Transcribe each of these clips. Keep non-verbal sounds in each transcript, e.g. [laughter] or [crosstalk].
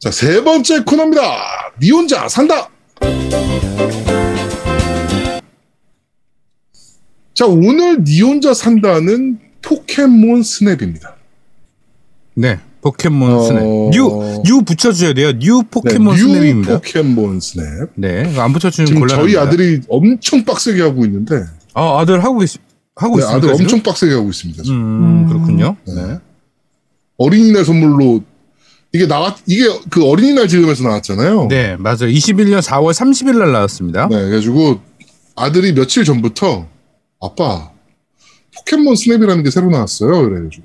자, 세 번째 코너입니다. 니 혼자 산다. 자, 오늘 니 혼자 산다는 포켓몬 스냅입니다. 네. 포켓몬 어, 스냅. New, New 붙여주셔야 돼요. New 포켓몬 네, New 스냅입니다. 포켓몬 스냅. 네. 안 붙여주면 곤란합니다. 저희 아들이 엄청 빡세게 하고 있는데, 아, 아들 하고 계시, 하고 네, 있습니까? 아들 지금? 엄청 빡세게 하고 있습니다. 지금. 음, 그렇군요. 네. 어린이날 선물로 이게 나왔 이게 그 어린이날 지금에서 나왔잖아요. 네, 맞아요. 21년 4월 30일 날 나왔습니다. 네, 그래가지고 아들이 며칠 전부터 아빠 포켓몬 스냅이라는 게 새로 나왔어요. 그래가지고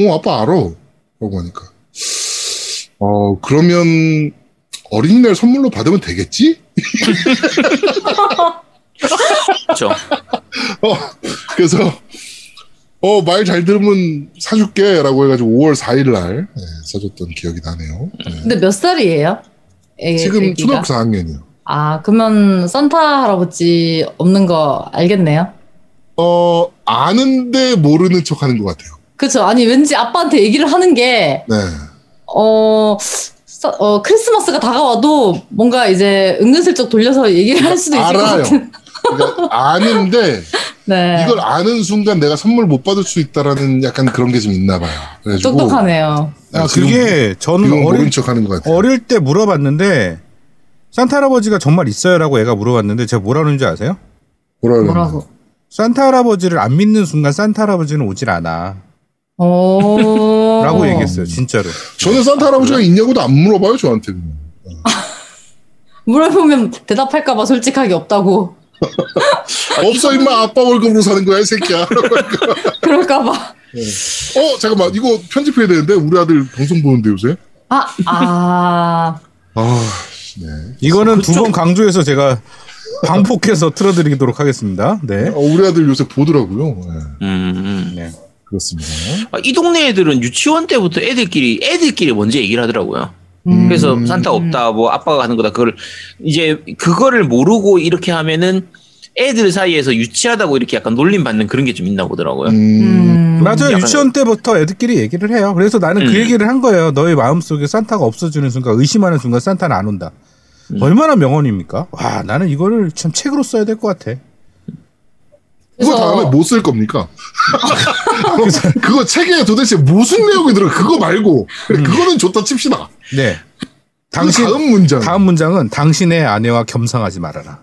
어 아빠 알아. 라고 하니까 어 그러면 어린이날 선물로 받으면 되겠지? [laughs] 그렇죠. 어 그래서 어 말 잘 들으면 사줄게 라고 해가지고 5월 4일 날 네, 사줬던 기억이 나네요. 네. 근데 몇 살이에요? 애, 지금 애기가? 초등학교 4학년이요. 아, 그러면 산타 할아버지 없는 거 알겠네요. 어 아는데 모르는 척 하는 것 같아요. 그쵸. 아니, 왠지 아빠한테 얘기를 하는 게, 네. 어, 서- 어, 크리스마스가 다가와도 뭔가 이제 은근슬쩍 돌려서 얘기를 할 수도 있을 알아요. 것 같은. 그러니까 아는데 네. 이걸 아는 순간 내가 선물 못 받을 수 있다라는 약간 그런 게 좀 있나 봐요. 그래가지고 똑똑하네요. 아, 지금- 그게 저는 어릴, 척하는 것 같아요. 어릴 때 물어봤는데 산타 할아버지가 정말 있어요라고 애가 물어봤는데 제가 뭐라 그러는지 아세요? 뭐라. 뭐라고? 산타 할아버지를 안 믿는 순간 산타 할아버지는 오질 않아. 오. 라고 얘기했어요, 진짜로. 저는 산타 할아버지가 있냐고도 안 물어봐요 저한테. [laughs] 물어보면 대답할까봐 솔직하게 없다고. 없어 임마 아빠 월급으로 사는 거야 이 새끼야. [laughs] 그럴까봐. 어 잠깐만 이거 편집해야 되는데 우리 아들 방송 보는데 요새. 아, 아. 아 네. 이거는 두번 강조해서 제가 방폭해서 틀어드리도록 하겠습니다. 네. 어, 우리 아들 요새 보더라고요. 네, 음, 음. 네. 그렇습니다. 아, 이 동네 애들은 유치원 때부터 애들끼리 애들끼리 먼저 얘기를 하더라고요. 음. 그래서 산타 없다, 뭐 아빠가 하는 거다. 그걸 이제 그거를 모르고 이렇게 하면은 애들 사이에서 유치하다고 이렇게 약간 놀림 받는 그런 게 좀 있나 보더라고요. 음, 음. 맞아요. 유치원 때부터 애들끼리 얘기를 해요. 그래서 나는 그 음. 얘기를 한 거예요. 너의 마음속에 산타가 없어지는 순간, 의심하는 순간 산타는 안 온다. 음. 얼마나 명언입니까? 와, 나는 이거를 참 책으로 써야 될 것 같아. 그거 그래서- 다음에 뭐 쓸 겁니까? [laughs] 그거 책에 도대체 무슨 내용이 들어? 그거 말고 그래, 그거는 좋다 칩시다. 네. 당신 당신, 다음 문장. 다음 문장은 당신의 아내와 겸상하지 말아라.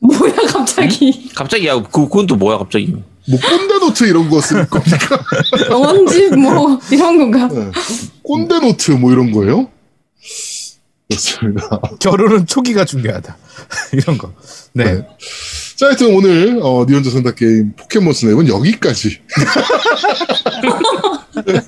뭐야, 갑자기. 갑자기 야, 그, 그건 또 뭐야 갑자기? 뭐 꼰대 노트 이런 거 쓸 겁니까? [laughs] 영원집 뭐, 이런 건가? 네. 꼰대 노트 뭐 이런 거예요? 그렇습니다. 결혼은 초기가 중요하다. [laughs] 이런 거. 네. 네. 자, 하여튼 오늘 어, 니혼자 산다 게임 포켓몬 스냅은 여기까지. [laughs] 네.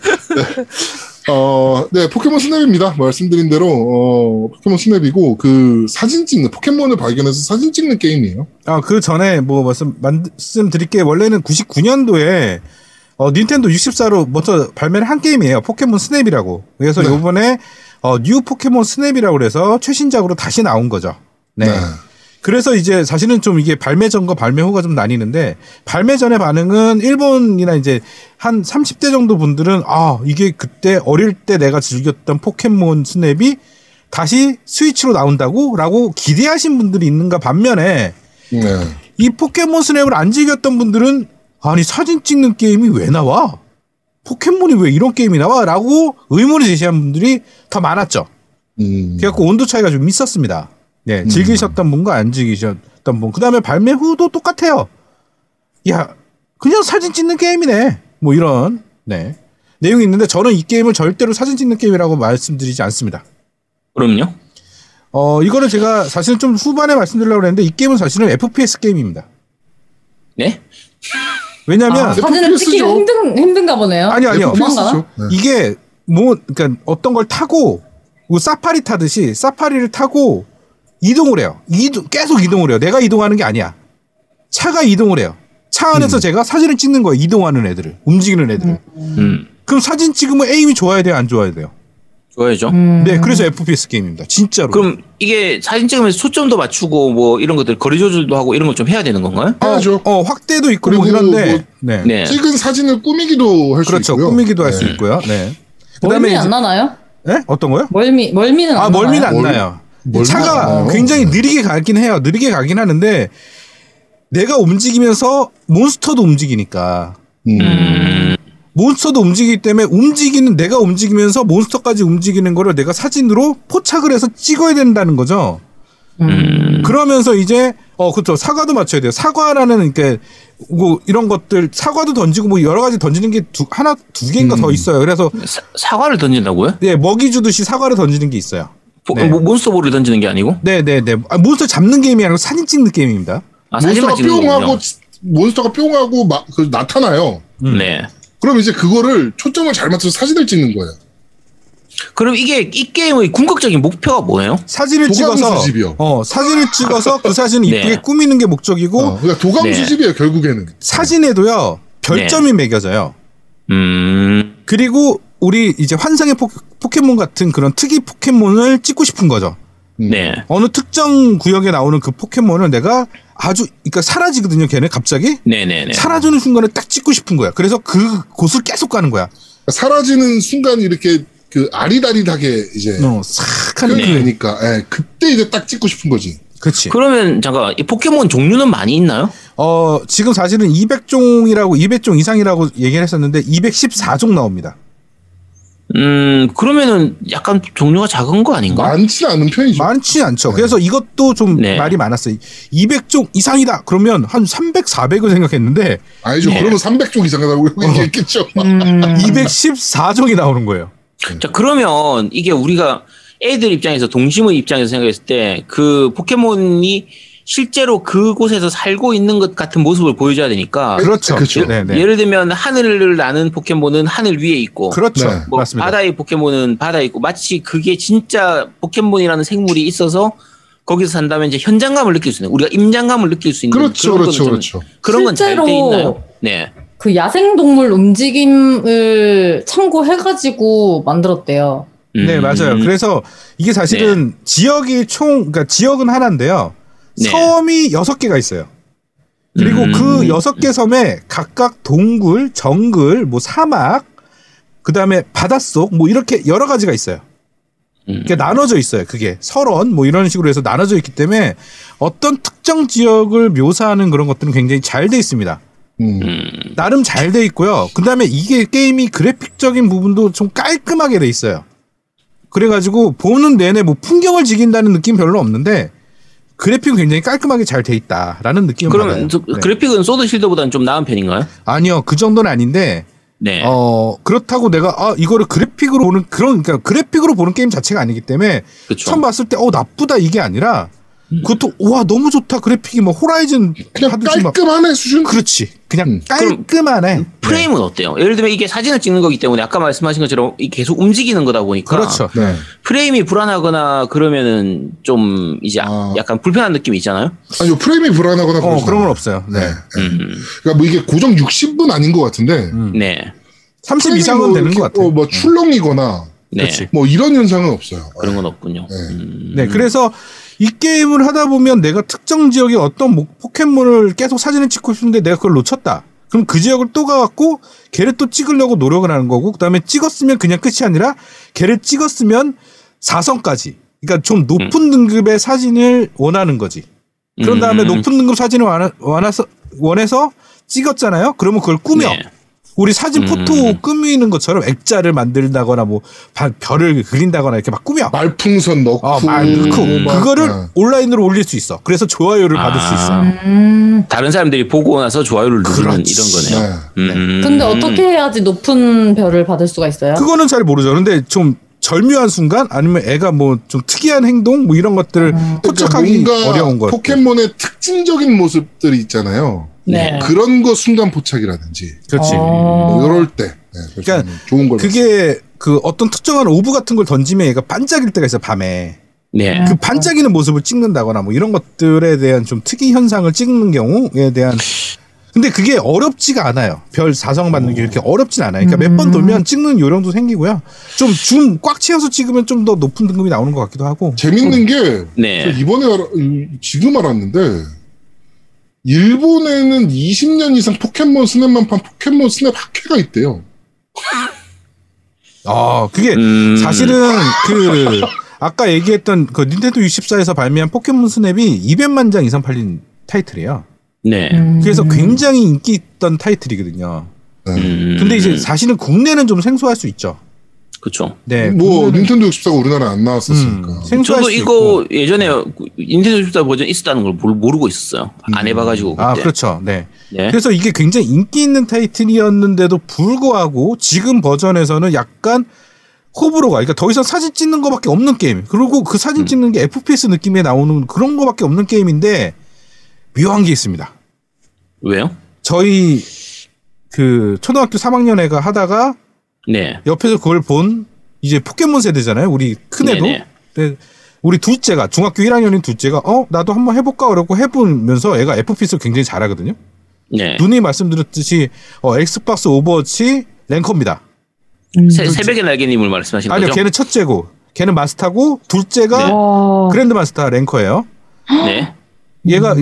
어, 네, 포켓몬 스냅입니다. 말씀드린 대로 어, 포켓몬 스냅이고 그 사진 찍는 포켓몬을 발견해서 사진 찍는 게임이에요. 아, 그 전에 뭐 말씀, 말씀드릴 게 원래는 99년도에 어, 닌텐도 64로 먼저 발매를 한 게임이에요. 포켓몬 스냅이라고. 그래서 네. 요번에 어, New 포켓몬 스냅이라고 그래서 최신작으로 다시 나온 거죠. 네. 그래서 이제 사실은 좀 이게 발매 전과 발매 후가 좀 나뉘는데 발매 전의 반응은 일본이나 이제 한 30대 정도 분들은 아, 이게 그때 어릴 때 내가 즐겼던 포켓몬 스냅이 다시 스위치로 나온다고? 라고 기대하신 분들이 있는가 반면에 네. 이 포켓몬 스냅을 안 즐겼던 분들은 아니 사진 찍는 게임이 왜 나와? 포켓몬이 왜 이런 게임이 나와? 라고 의문을 제시한 분들이 더 많았죠. 음. 그래갖고 온도 차이가 좀 있었습니다. 네, 즐기셨던 분과 안 즐기셨던 분. 그 다음에 발매 후도 똑같아요. 야, 그냥 사진 찍는 게임이네. 뭐 이런, 네. 내용이 있는데 저는 이 게임을 절대로 사진 찍는 게임이라고 말씀드리지 않습니다. 그럼요. 어, 이거는 제가 사실 좀 후반에 말씀드리려고 했는데 이 게임은 사실은 FPS 게임입니다. 네? 왜냐면 아, 사진을 찍기가 FPS죠. 힘든, 힘든가 보네요. 아니 아니요. 네. 이게 뭐 그러니까 어떤 걸 타고 뭐 사파리 타듯이 사파리를 타고 이동을 해요. 이동 계속 이동을 해요. 내가 이동하는 게 아니야. 차가 이동을 해요. 차 안에서 음. 제가 사진을 찍는 거예요. 이동하는 애들을 움직이는 애들을. 음. 그럼 사진 찍으면 에임이 좋아야 돼요, 안 좋아야 돼요? 좋아야죠. 음. 네, 그래서 FPS 게임입니다. 진짜로. 그럼 이게 사진 찍으면서 초점도 맞추고 뭐 이런 것들 거리 조절도 하고 이런 걸 좀 해야 되는 건가요? 해야죠. 어, 확대도 있고 뭐 그리고 이런데 뭐 네. 네. 찍은 사진을 꾸미기도 할수 그렇죠. 있고요. 꾸미기도 할수 네. 있고요. 네. 얼굴이 그다음에 안 이제 나나요? 예? 어떤 거요? 멀미 멀미는 안 아 멀미는? 안 멀- 나요. 차가 나요? 굉장히 느리게 가긴 해요. 느리게 가긴 하는데 내가 움직이면서 몬스터도 움직이니까 음. 음. 몬스터도 움직이기 때문에 움직이는 내가 움직이면서 몬스터까지 움직이는 거를 내가 사진으로 포착을 해서 찍어야 된다는 거죠. 음. 그러면서 이제 어 그렇죠 사과도 맞춰야 돼요. 사과라는 이렇게 뭐 이런 것들 사과도 던지고 뭐 여러 가지 던지는 게 두, 하나 두 개인가 음. 더 있어요. 그래서 사, 사과를 던진다고요? 네 먹이 주듯이 사과를 던지는 게 있어요. 보- 네. 뭐 몬스터볼을 던지는 게 아니고? 네네네 아, 몬스터 잡는 게임이 아니고 사진 찍는 게임입니다. 아, 몬스터가 뿅하고. 몬스터가 뿅하고 막 그 나타나요. 음. 네. 그럼 이제 그거를 초점을 잘 맞춰서 사진을 찍는 거예요. 그럼 이게 이 게임의 궁극적인 목표가 뭐예요? 사진을 찍어서 수집이요. 어 사진을 찍어서 그 사진을 네. 이쁘게 꾸미는 게 목적이고 어, 그러니까 도감 네. 수집이에요 결국에는. 사진에도요 별점이 매겨져요. 음. 그리고 우리 이제 환상의 포, 포켓몬 같은 그런 특이 포켓몬을 찍고 싶은 거죠. 음. 네. 어느 특정 구역에 나오는 그 포켓몬을 내가 아주 그러니까 사라지거든요. 걔네 갑자기 네네네. 사라지는 순간에 딱 찍고 싶은 거야. 그래서 그 곳을 계속 가는 거야. 사라지는 순간 이렇게 그 아리다리하게 이제 어, 싹 하는 표현이 그 되니까 예, 그때 이제 딱 찍고 싶은 거지. 그렇지. 그러면 잠깐 이 포켓몬 종류는 많이 있나요? 어 지금 사실은 200종이라고 200종 이상이라고 얘기를 했었는데 214종 나옵니다. 음 그러면은 약간 종류가 작은 거 아닌가? 많지 않은 편이죠. 많지 않죠. 그래서 이것도 좀 네. 말이 많았어요. 200종 이상이다. 그러면 한 300, 400을 생각했는데 아니죠. 네. 그러면 300종 이상이라고 어. 얘기했겠죠. 음. 214종이 나오는 거예요. 자 그러면 이게 우리가 애들 입장에서 동심의 입장에서 생각했을 때 그 포켓몬이 실제로 그곳에서 살고 있는 것 같은 모습을 보여줘야 되니까 그렇죠. 그렇죠. 네, 네. 예를 들면 하늘을 나는 포켓몬은 하늘 위에 있고 그렇죠. 네. 뭐 맞습니다. 바다의 포켓몬은 바다에 있고 마치 그게 진짜 포켓몬이라는 생물이 있어서 거기서 산다면 이제 현장감을 느낄 수 있는 우리가 임장감을 느낄 수 있는 그렇죠, 그런 그렇죠, 그렇죠. 좀 그런 건 잘돼 실제로 있나요? 네. 그 야생동물 움직임을 참고해가지고 만들었대요. 네, 음. 맞아요. 그래서 이게 사실은 지역이 총, 그러니까 지역은 하나인데요. 네. 섬이 여섯 개가 있어요. 그리고 음. 그 여섯 개 섬에 각각 동굴, 정글, 뭐 사막, 그 다음에 바닷속, 뭐 이렇게 여러 가지가 있어요. 음. 이렇게 나눠져 있어요. 그게 설원, 뭐 이런 식으로 해서 나눠져 있기 때문에 어떤 특정 지역을 묘사하는 그런 것들은 굉장히 잘 돼 있습니다. 음. 음. 나름 잘 돼 있고요. 그 다음에 이게 게임이 그래픽적인 부분도 좀 깔끔하게 돼 있어요. 그래가지고 보는 내내 뭐 풍경을 즐긴다는 느낌 별로 없는데 그래픽은 굉장히 깔끔하게 잘 돼 있다라는 느낌을 받아요. 그러면 저- 네. 그래픽은 소드 실드보다는 좀 나은 편인가요? 아니요 그 정도는 아닌데 네. 어 그렇다고 내가 아 이거를 그래픽으로 보는 그런 그러니까 그래픽으로 보는 게임 자체가 아니기 때문에 그렇죠. 처음 봤을 때 어 나쁘다 이게 아니라 그것도 와 너무 좋다 그래픽이 뭐 호라이즌 그냥 하듯이 막 깔끔하네 수준. 그렇지 그냥 음. 깔끔하네 네. 프레임은 어때요? 예를 들면 이게 사진을 찍는 거기 때문에 아까 말씀하신 것처럼 이 계속 움직이는 거다 보니까 그렇죠 네. 프레임이 불안하거나 그러면은 좀 이제 아. 약간 불편한 느낌이 있잖아요. 아니요 프레임이 불안하거나 어 그런 건. 없어요 네 네. 음. 그러니까 뭐 이게 고정 60분 아닌 것 같은데. 음. 네. 30 프레임이 이상은 뭐 되는 것 같아요. 어, 뭐 출렁이거나 네. 그렇지. 뭐 이런 현상은 없어요. 그런 건 없군요. 네. 음. 네, 그래서 이 게임을 하다 보면 내가 특정 지역의 어떤 뭐 포켓몬을 계속 사진을 찍고 싶은데 내가 그걸 놓쳤다. 그럼 그 지역을 또 가갖고 걔를 또 찍으려고 노력을 하는 거고, 그 다음에 찍었으면 그냥 끝이 아니라 걔를 찍었으면 4성까지. 그러니까 좀 높은 등급의 사진을 원하는 거지. 그런 다음에 음. 높은 등급 사진을 원하, 원해서, 원해서 찍었잖아요? 그러면 그걸 꾸며. 네. 우리 사진 음. 포토 꾸미는 것처럼 액자를 만들다거나 뭐 바- 별을 그린다거나 이렇게 막 꾸며. 말풍선 넣고 어, 말 넣고 막, 그거를 네. 온라인으로 올릴 수 있어. 그래서 좋아요를 받을 수 아. 있어. 음. 다른 사람들이 보고 나서 좋아요를 누르는 그렇지. 이런 거네요. 네. 음. 근데 어떻게 해야지 높은 별을 받을 수가 있어요? 그거는 잘 모르죠. 근데 좀 절묘한 순간 아니면 애가 뭐 좀 특이한 행동 뭐 이런 것들을 포착하기 그러니까 어려운 거. 포켓몬의 특징적인 모습들이 있잖아요. 네. 그런 거 순간 포착이라든지 그렇지. 어. 뭐 이럴 때 네, 그러니까 좋은 걸 그게 그 어떤 특정한 orb 같은 걸 던지면 얘가 반짝일 때가 있어 밤에. 네. 그 반짝이는 모습을 찍는다거나 뭐 이런 것들에 대한 좀 특이 현상을 찍는 경우에 대한 근데 그게 어렵지가 않아요. 별 사성 받는 게 이렇게 어렵진 않아요. 그러니까 몇번 돌면 찍는 요령도 생기고요. 좀 줌 꽉 채워서 찍으면 좀 더 높은 등급이 나오는 것 같기도 하고. 재밌는 게 네. 저 이번에 알아, 이- 지금 알았는데 일본에는 20년 이상 포켓몬 스냅만 판 포켓몬 스냅 학회가 있대요. 아, 그게 음. 사실은 그 아까 얘기했던 그 닌텐도 64에서 발매한 포켓몬 스냅이 200만 장 이상 팔린 타이틀이에요. 네. 음. 그래서 굉장히 인기 있던 타이틀이거든요. 네. 음. 근데 이제 사실은 국내는 좀 생소할 수 있죠. 그렇죠. 네. 뭐 닌텐도 64가 우리나라에 안 나왔었으니까. 음, 저도 수 이거 있고. 예전에 닌텐도 64 버전 있었다는 걸 모르- 모르고 있었어요. 안 해 봐 가지고 그때. 아, 그렇죠. 네. 네. 그래서 이게 굉장히 인기 있는 타이틀이었는데도 불구하고 지금 버전에서는 약간 호불호가 그러니까 더 이상 사진 찍는 거밖에 없는 게임. 그리고 그 음. 사진 찍는 게 FPS 느낌에 나오는 그런 거밖에 없는 게임인데 묘한 게 있습니다. 왜요? 저희 그 초등학교 3학년 애가 하다가 네. 옆에서 그걸 본 이제 포켓몬 세대잖아요. 우리 큰애도. 네네. 근데 우리 둘째가 중학교 1학년인 둘째가 어 나도 한번 해볼까 그러고 해보면서 애가 FPS를 굉장히 잘하거든요. 네. 누님 말씀드렸듯이 어, 엑스박스 오버워치 ranker입니다. 새, 새벽의 날개님을 말씀하시는 아니요, 거죠? 걔는 첫째고 걔는 마스터고 둘째가 네. 와. grand master ranker예요. 네. 얘가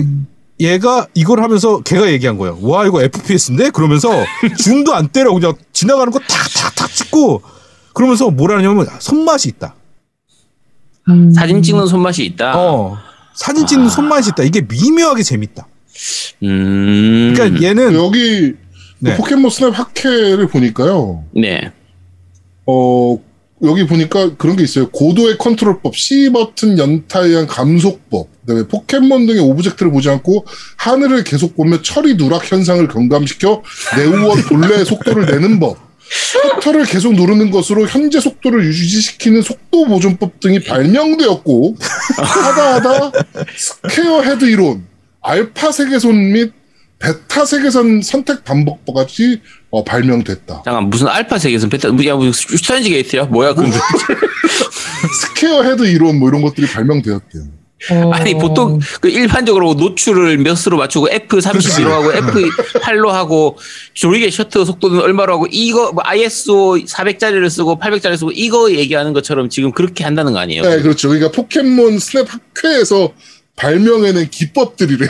얘가 이걸 하면서 걔가 얘기한 거예요. 와 이거 FPS인데 그러면서 [laughs] 줌도 안 때려 그냥 지나가는 거 탁탁탁 찍고 그러면서 뭐라냐면 손맛이 있다. 음. 사진 찍는 손맛이 있다. 어 사진 찍는 아. 손맛이 있다. 이게 미묘하게 재밌다. 음. 그러니까 얘는 여기 네. 포켓몬 스냅 학회를 보니까요. 네. 어 여기 보니까 그런 게 있어요. 고도의 컨트롤법, C 버튼 연타에 의한 감속법, 그다음에 포켓몬 등의 object를 보지 않고 하늘을 계속 보며 처리 누락 현상을 경감시켜 제로원 본래의 속도를 내는 법, 셔터를 계속 누르는 것으로 현재 속도를 유지시키는 속도 보존법 등이 발명되었고 하다하다 square head 이론, 알파 세계선 및 베타 세계선 선택 반복법까지 어, 발명됐다. 잠깐 무슨 알파 세계에서 베타 야 무슨 슈타인즈 게이트야? 뭐야 근데 square head 이론 뭐 이런 것들이 발명되었대요. 어. 아니 보통 그 일반적으로 노출을 몇으로 맞추고 F32로 하고 F8로 하고 조리개 셔터 속도는 얼마로 하고 이거 뭐 ISO 400짜리를 쓰고 800짜리 쓰고 이거 얘기하는 것처럼 지금 그렇게 한다는 거 아니에요? 네, 그렇죠. 그러니까 포켓몬 스냅 학회에서 발명해낸 기법들이래요.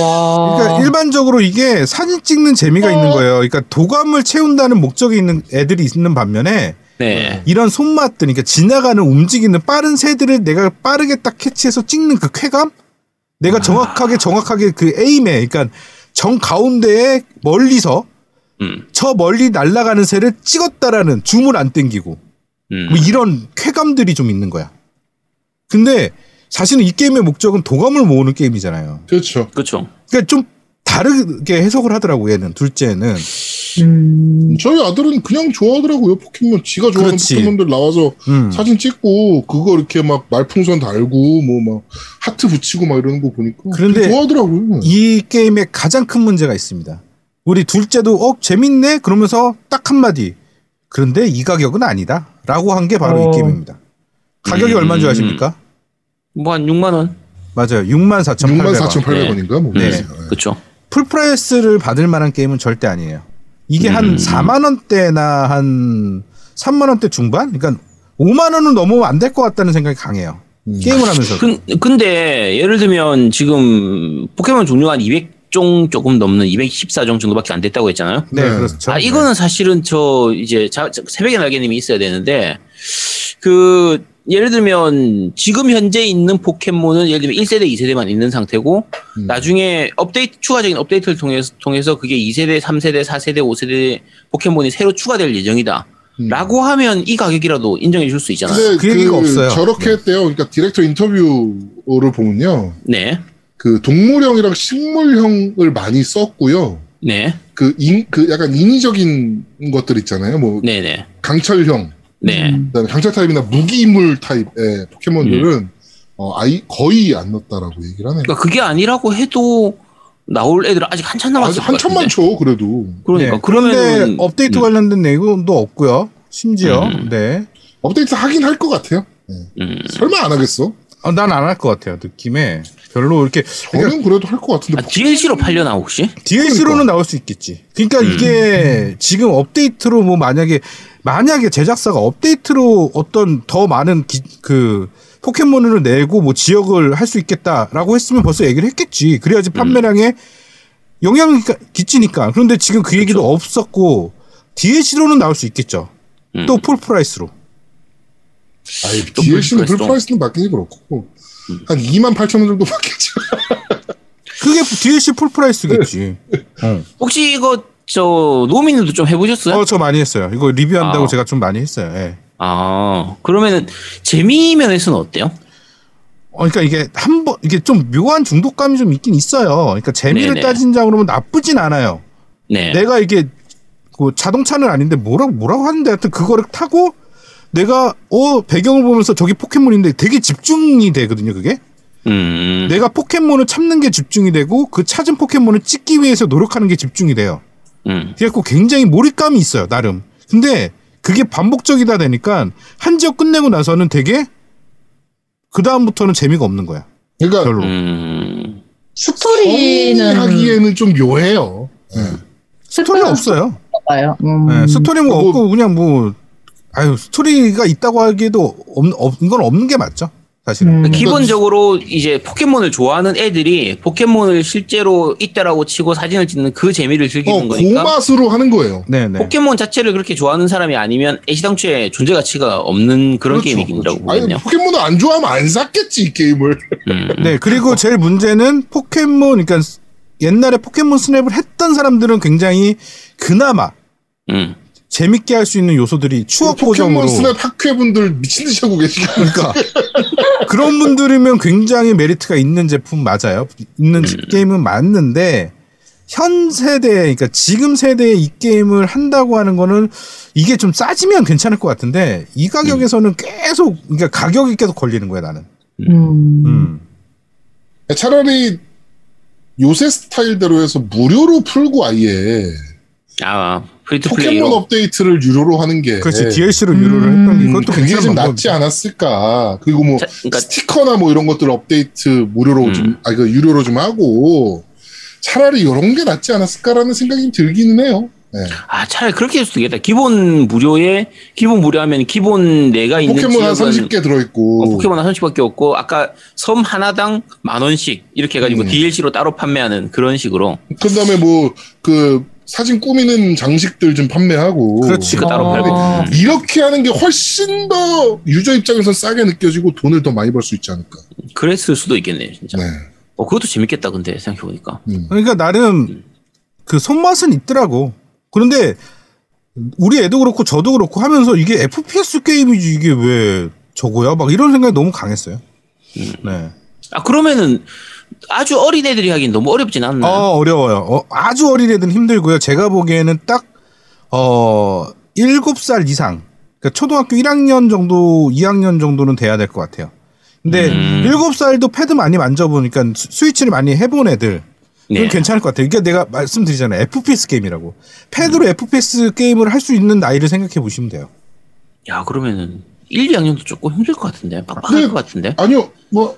와. 그러니까 일반적으로 이게 사진 찍는 재미가 있는 거예요. 그러니까 도감을 채운다는 목적이 있는 애들이 있는 반면에 네. 이런 손맛들, 그러니까 지나가는 움직이는 빠른 새들을 내가 빠르게 딱 캐치해서 찍는 그 쾌감? 내가 정확하게 정확하게 그 에임에, 그러니까 정 가운데에 멀리서 음. 저 멀리 날아가는 새를 찍었다라는 줌을 안 땡기고 음. 뭐 이런 쾌감들이 좀 있는 거야. 근데 사실은 이 게임의 목적은 도감을 모으는 게임이잖아요. 그렇죠. 그렇죠. 그러니까 좀 다르게 해석을 하더라고 얘는 둘째는 음. 저희 아들은 그냥 좋아하더라고요. 포켓몬. 지가 좋아하는 그렇지. 포켓몬들 나와서 음. 사진 찍고 그거 이렇게 막 말풍선 달고 뭐 막 하트 붙이고 막 이러는 거 보니까 그런데 좋아하더라고요. 이 게임에 가장 큰 문제가 있습니다. 우리 둘째도 어 재밌네 그러면서 딱 한마디 그런데 이 가격은 아니다라고 한 게 바로 어. 이 게임입니다. 가격이 음. 얼마인 줄 아십니까? 뭐 한 6만 원. 맞아요. 64,800원. 64,800원인가 뭐 네. 그랬어요. 그렇죠. full price를 받을 만한 게임은 절대 아니에요. 이게 한 음. 4만 원대나 한 3만 원대 중반? 그러니까 5만 원은 넘으면 안 될 것 같다는 생각이 강해요. 음. 게임을 하면서. 근, 근데 예를 들면 지금 포켓몬 종류가 한 200종 조금 넘는 214종 정도밖에 안 됐다고 했잖아요. 네, 네. 그렇죠. 아 이거는 사실은 저 이제 자, 저 새벽의 날개님이 있어야 되는데 그 예를 들면 지금 현재 있는 포켓몬은 예를 들면 1세대, 2세대만 있는 상태고 음. 나중에 업데이트 추가적인 업데이트를 통해서 통해서 그게 2세대, 3세대, 4세대, 5세대 포켓몬이 새로 추가될 예정이다. 음. 라고 하면 이 가격이라도 인정해 줄 수 있잖아요. 근데 그 얘기가 없어요. 저렇게 했대요. 그러니까 디렉터 인터뷰를 보면요. 네. 그 동물형이랑 식물형을 많이 썼고요. 네. 그, 인, 그 약간 인위적인 것들 있잖아요. 뭐 네, 네. 강철형, 네. 음. 그다음에 강철 타입이나 무기 인물 타입의 포켓몬들은 어, 아이 거의 안 넣었다라고 얘기를 하네요. 그러니까 그게 아니라고 해도 나올 애들은 아직 한참 남았을 아직 같은데. 쳐 그래도 그러니까 네, 그러면 업데이트 관련된 내용도 없고요. 심지어 음. 네. 업데이트 하긴 할 것 같아요. 네. 음. 설마 안 하겠어? 어, 난 안 할 것 같아요. 느낌에 별로 이렇게 그러니까 저는 그래도 할 것 같은데 아, DLC로 팔려나 혹시? DLC로는 나올 수 있겠지. 그러니까 음. 이게 지금 업데이트로 뭐 만약에 만약에 제작사가 업데이트로 어떤 더 많은 기- 그 포켓몬을 내고 뭐 지역을 할 수 있겠다라고 했으면 벌써 얘기를 했겠지. 그래야지 판매량에 영향이 가- 끼치니까. 그런데 지금 그 얘기도 없었고 DLC로는 나올 수 있겠죠. 음. 또 full price로. 아이, 또 DLC는 full full price는 바뀌기 그렇고 한 2만 8천 원 정도 [laughs] 바뀌죠. 그게 DLC full price겠지. 어. 혹시 이거 저 노미님도 좀 해보셨어요? 어, 저 많이 했어요. 이거 리뷰한다고 아. 제가 좀 많이 했어요. 예. 아 그러면은 재미 면에서는 어때요? 어, 그러니까 이게 한 번 이게 좀 묘한 중독감이 좀 있긴 있어요. 그러니까 재미를 네네. 따진자 그러면 나쁘진 않아요. 네. 내가 이게 그 자동차는 아닌데 뭐라고 뭐라고 하는데 하여튼 그거를 타고 내가 어 배경을 보면서 저기 포켓몬인데 되게 집중이 되거든요. 그게 음. 내가 포켓몬을 찾는 게 집중이 되고 그 찾은 포켓몬을 찍기 위해서 노력하는 게 집중이 돼요. 음. 그래갖고 굉장히 몰입감이 있어요, 나름. 근데 그게 반복적이다 되니까 한 지역 끝내고 나서는 되게 그 다음부터는 재미가 없는 거야. 그러니까 별로. 음. 스토리는 하기에는 좀 묘해요. 스토리 특별한 없어요. 봐요. 음. 네, 스토리 뭐 뭐- 없고 그냥 뭐 아유 스토리가 있다고 하기에도 없, 없, 이건 없는 게 맞죠, 사실은. 음. 기본적으로 이제 포켓몬을 좋아하는 애들이 포켓몬을 실제로 있다라고 치고 사진을 찍는 그 재미를 즐기는 어, 거니까 고맛으로 하는 거예요. 네네. 포켓몬 자체를 그렇게 좋아하는 사람이 아니면 애시당초에 존재 가치가 없는 그런 그렇죠, 게임이라고 그렇죠. 아니, 보거든요. 포켓몬을 안 좋아하면 안 샀겠지, 이 게임을. 음. [laughs] 네 그리고 제일 문제는 포켓몬 그러니까 옛날에 포켓몬 스냅을 했던 사람들은 굉장히 그나마 음. 재밌게 할 수 있는 요소들이 추억 보정으로 포켓몬 스냅 학회분들 미친 듯이 하고 계시니까. 그러니까 [laughs] 그런 분들이면 굉장히 메리트가 있는 제품 맞아요. 있는 게임은 맞는데 현 세대 그러니까 지금 세대에 이 게임을 한다고 하는 거는 이게 좀 싸지면 괜찮을 것 같은데 이 가격에서는 계속 그러니까 가격이 계속 걸리는 거야 나는. 음. 음. 차라리 요새 스타일대로 해서 무료로 풀고 아예 아 free to 포켓몬 play로 업데이트를 유료로 하는 게 그렇지 DLC로 유료를 음. 했던 게 음, 그것도 그게 좀. 낫지 않았을까. 그리고 뭐 자, 그러니까 스티커나 뭐 이런 것들 업데이트 무료로 음. 좀, 아, 그 유료로 좀 하고 차라리 이런 게 낫지 않았을까라는 생각이 들기는 해요. 네. 아 차라리 그렇게 할 수도 있겠다. 기본 무료에 기본 무료하면 기본 내가 있는 포켓몬 한 지역은 30개 들어있고. 어, 포켓몬 한 30밖에 없고 아까 섬 하나당 만 원씩 이렇게 해가지고 음. DLC로 따로 판매하는 그런 식으로 그 다음에 뭐, 그, 사진 꾸미는 장식들 좀 판매하고. 그렇지. 그 따로 어. 팔고 음. 이렇게 하는 게 훨씬 더 유저 입장에서 싸게 느껴지고 돈을 더 많이 벌 수 있지 않을까. 그랬을 수도 있겠네 진짜. 네. 어 그것도 재밌겠다 근데 생각해보니까. 음. 그러니까 나름 그 손맛은 있더라고. 그런데 우리 애도 그렇고 저도 그렇고 하면서 이게 FPS 게임이지 이게 왜 저거야? 막 이런 생각이 너무 강했어요. 네. 아 그러면은 아주 어린 애들이 하긴 너무 어렵진 않나? 어, 어려워요. 어, 아주 어린 애들은 힘들고요. 제가 보기에는 딱, 어, 7살 이상. 그러니까 초등학교 1학년 정도, 2학년 정도는 돼야 될 것 같아요. 근데 음. 7살도 패드 많이 만져보니까 스- 스위치를 많이 해본 애들. 네. 괜찮을 것 같아요. 그러니까 내가 말씀드리잖아요. FPS 게임이라고. 패드로 FPS 게임을 할 수 있는 나이를 생각해 보시면 돼요. 야 그러면은 1, 2학년도 조금 힘들 것 같은데 빡빡할 네. 것 같은데. 아니요, 뭐,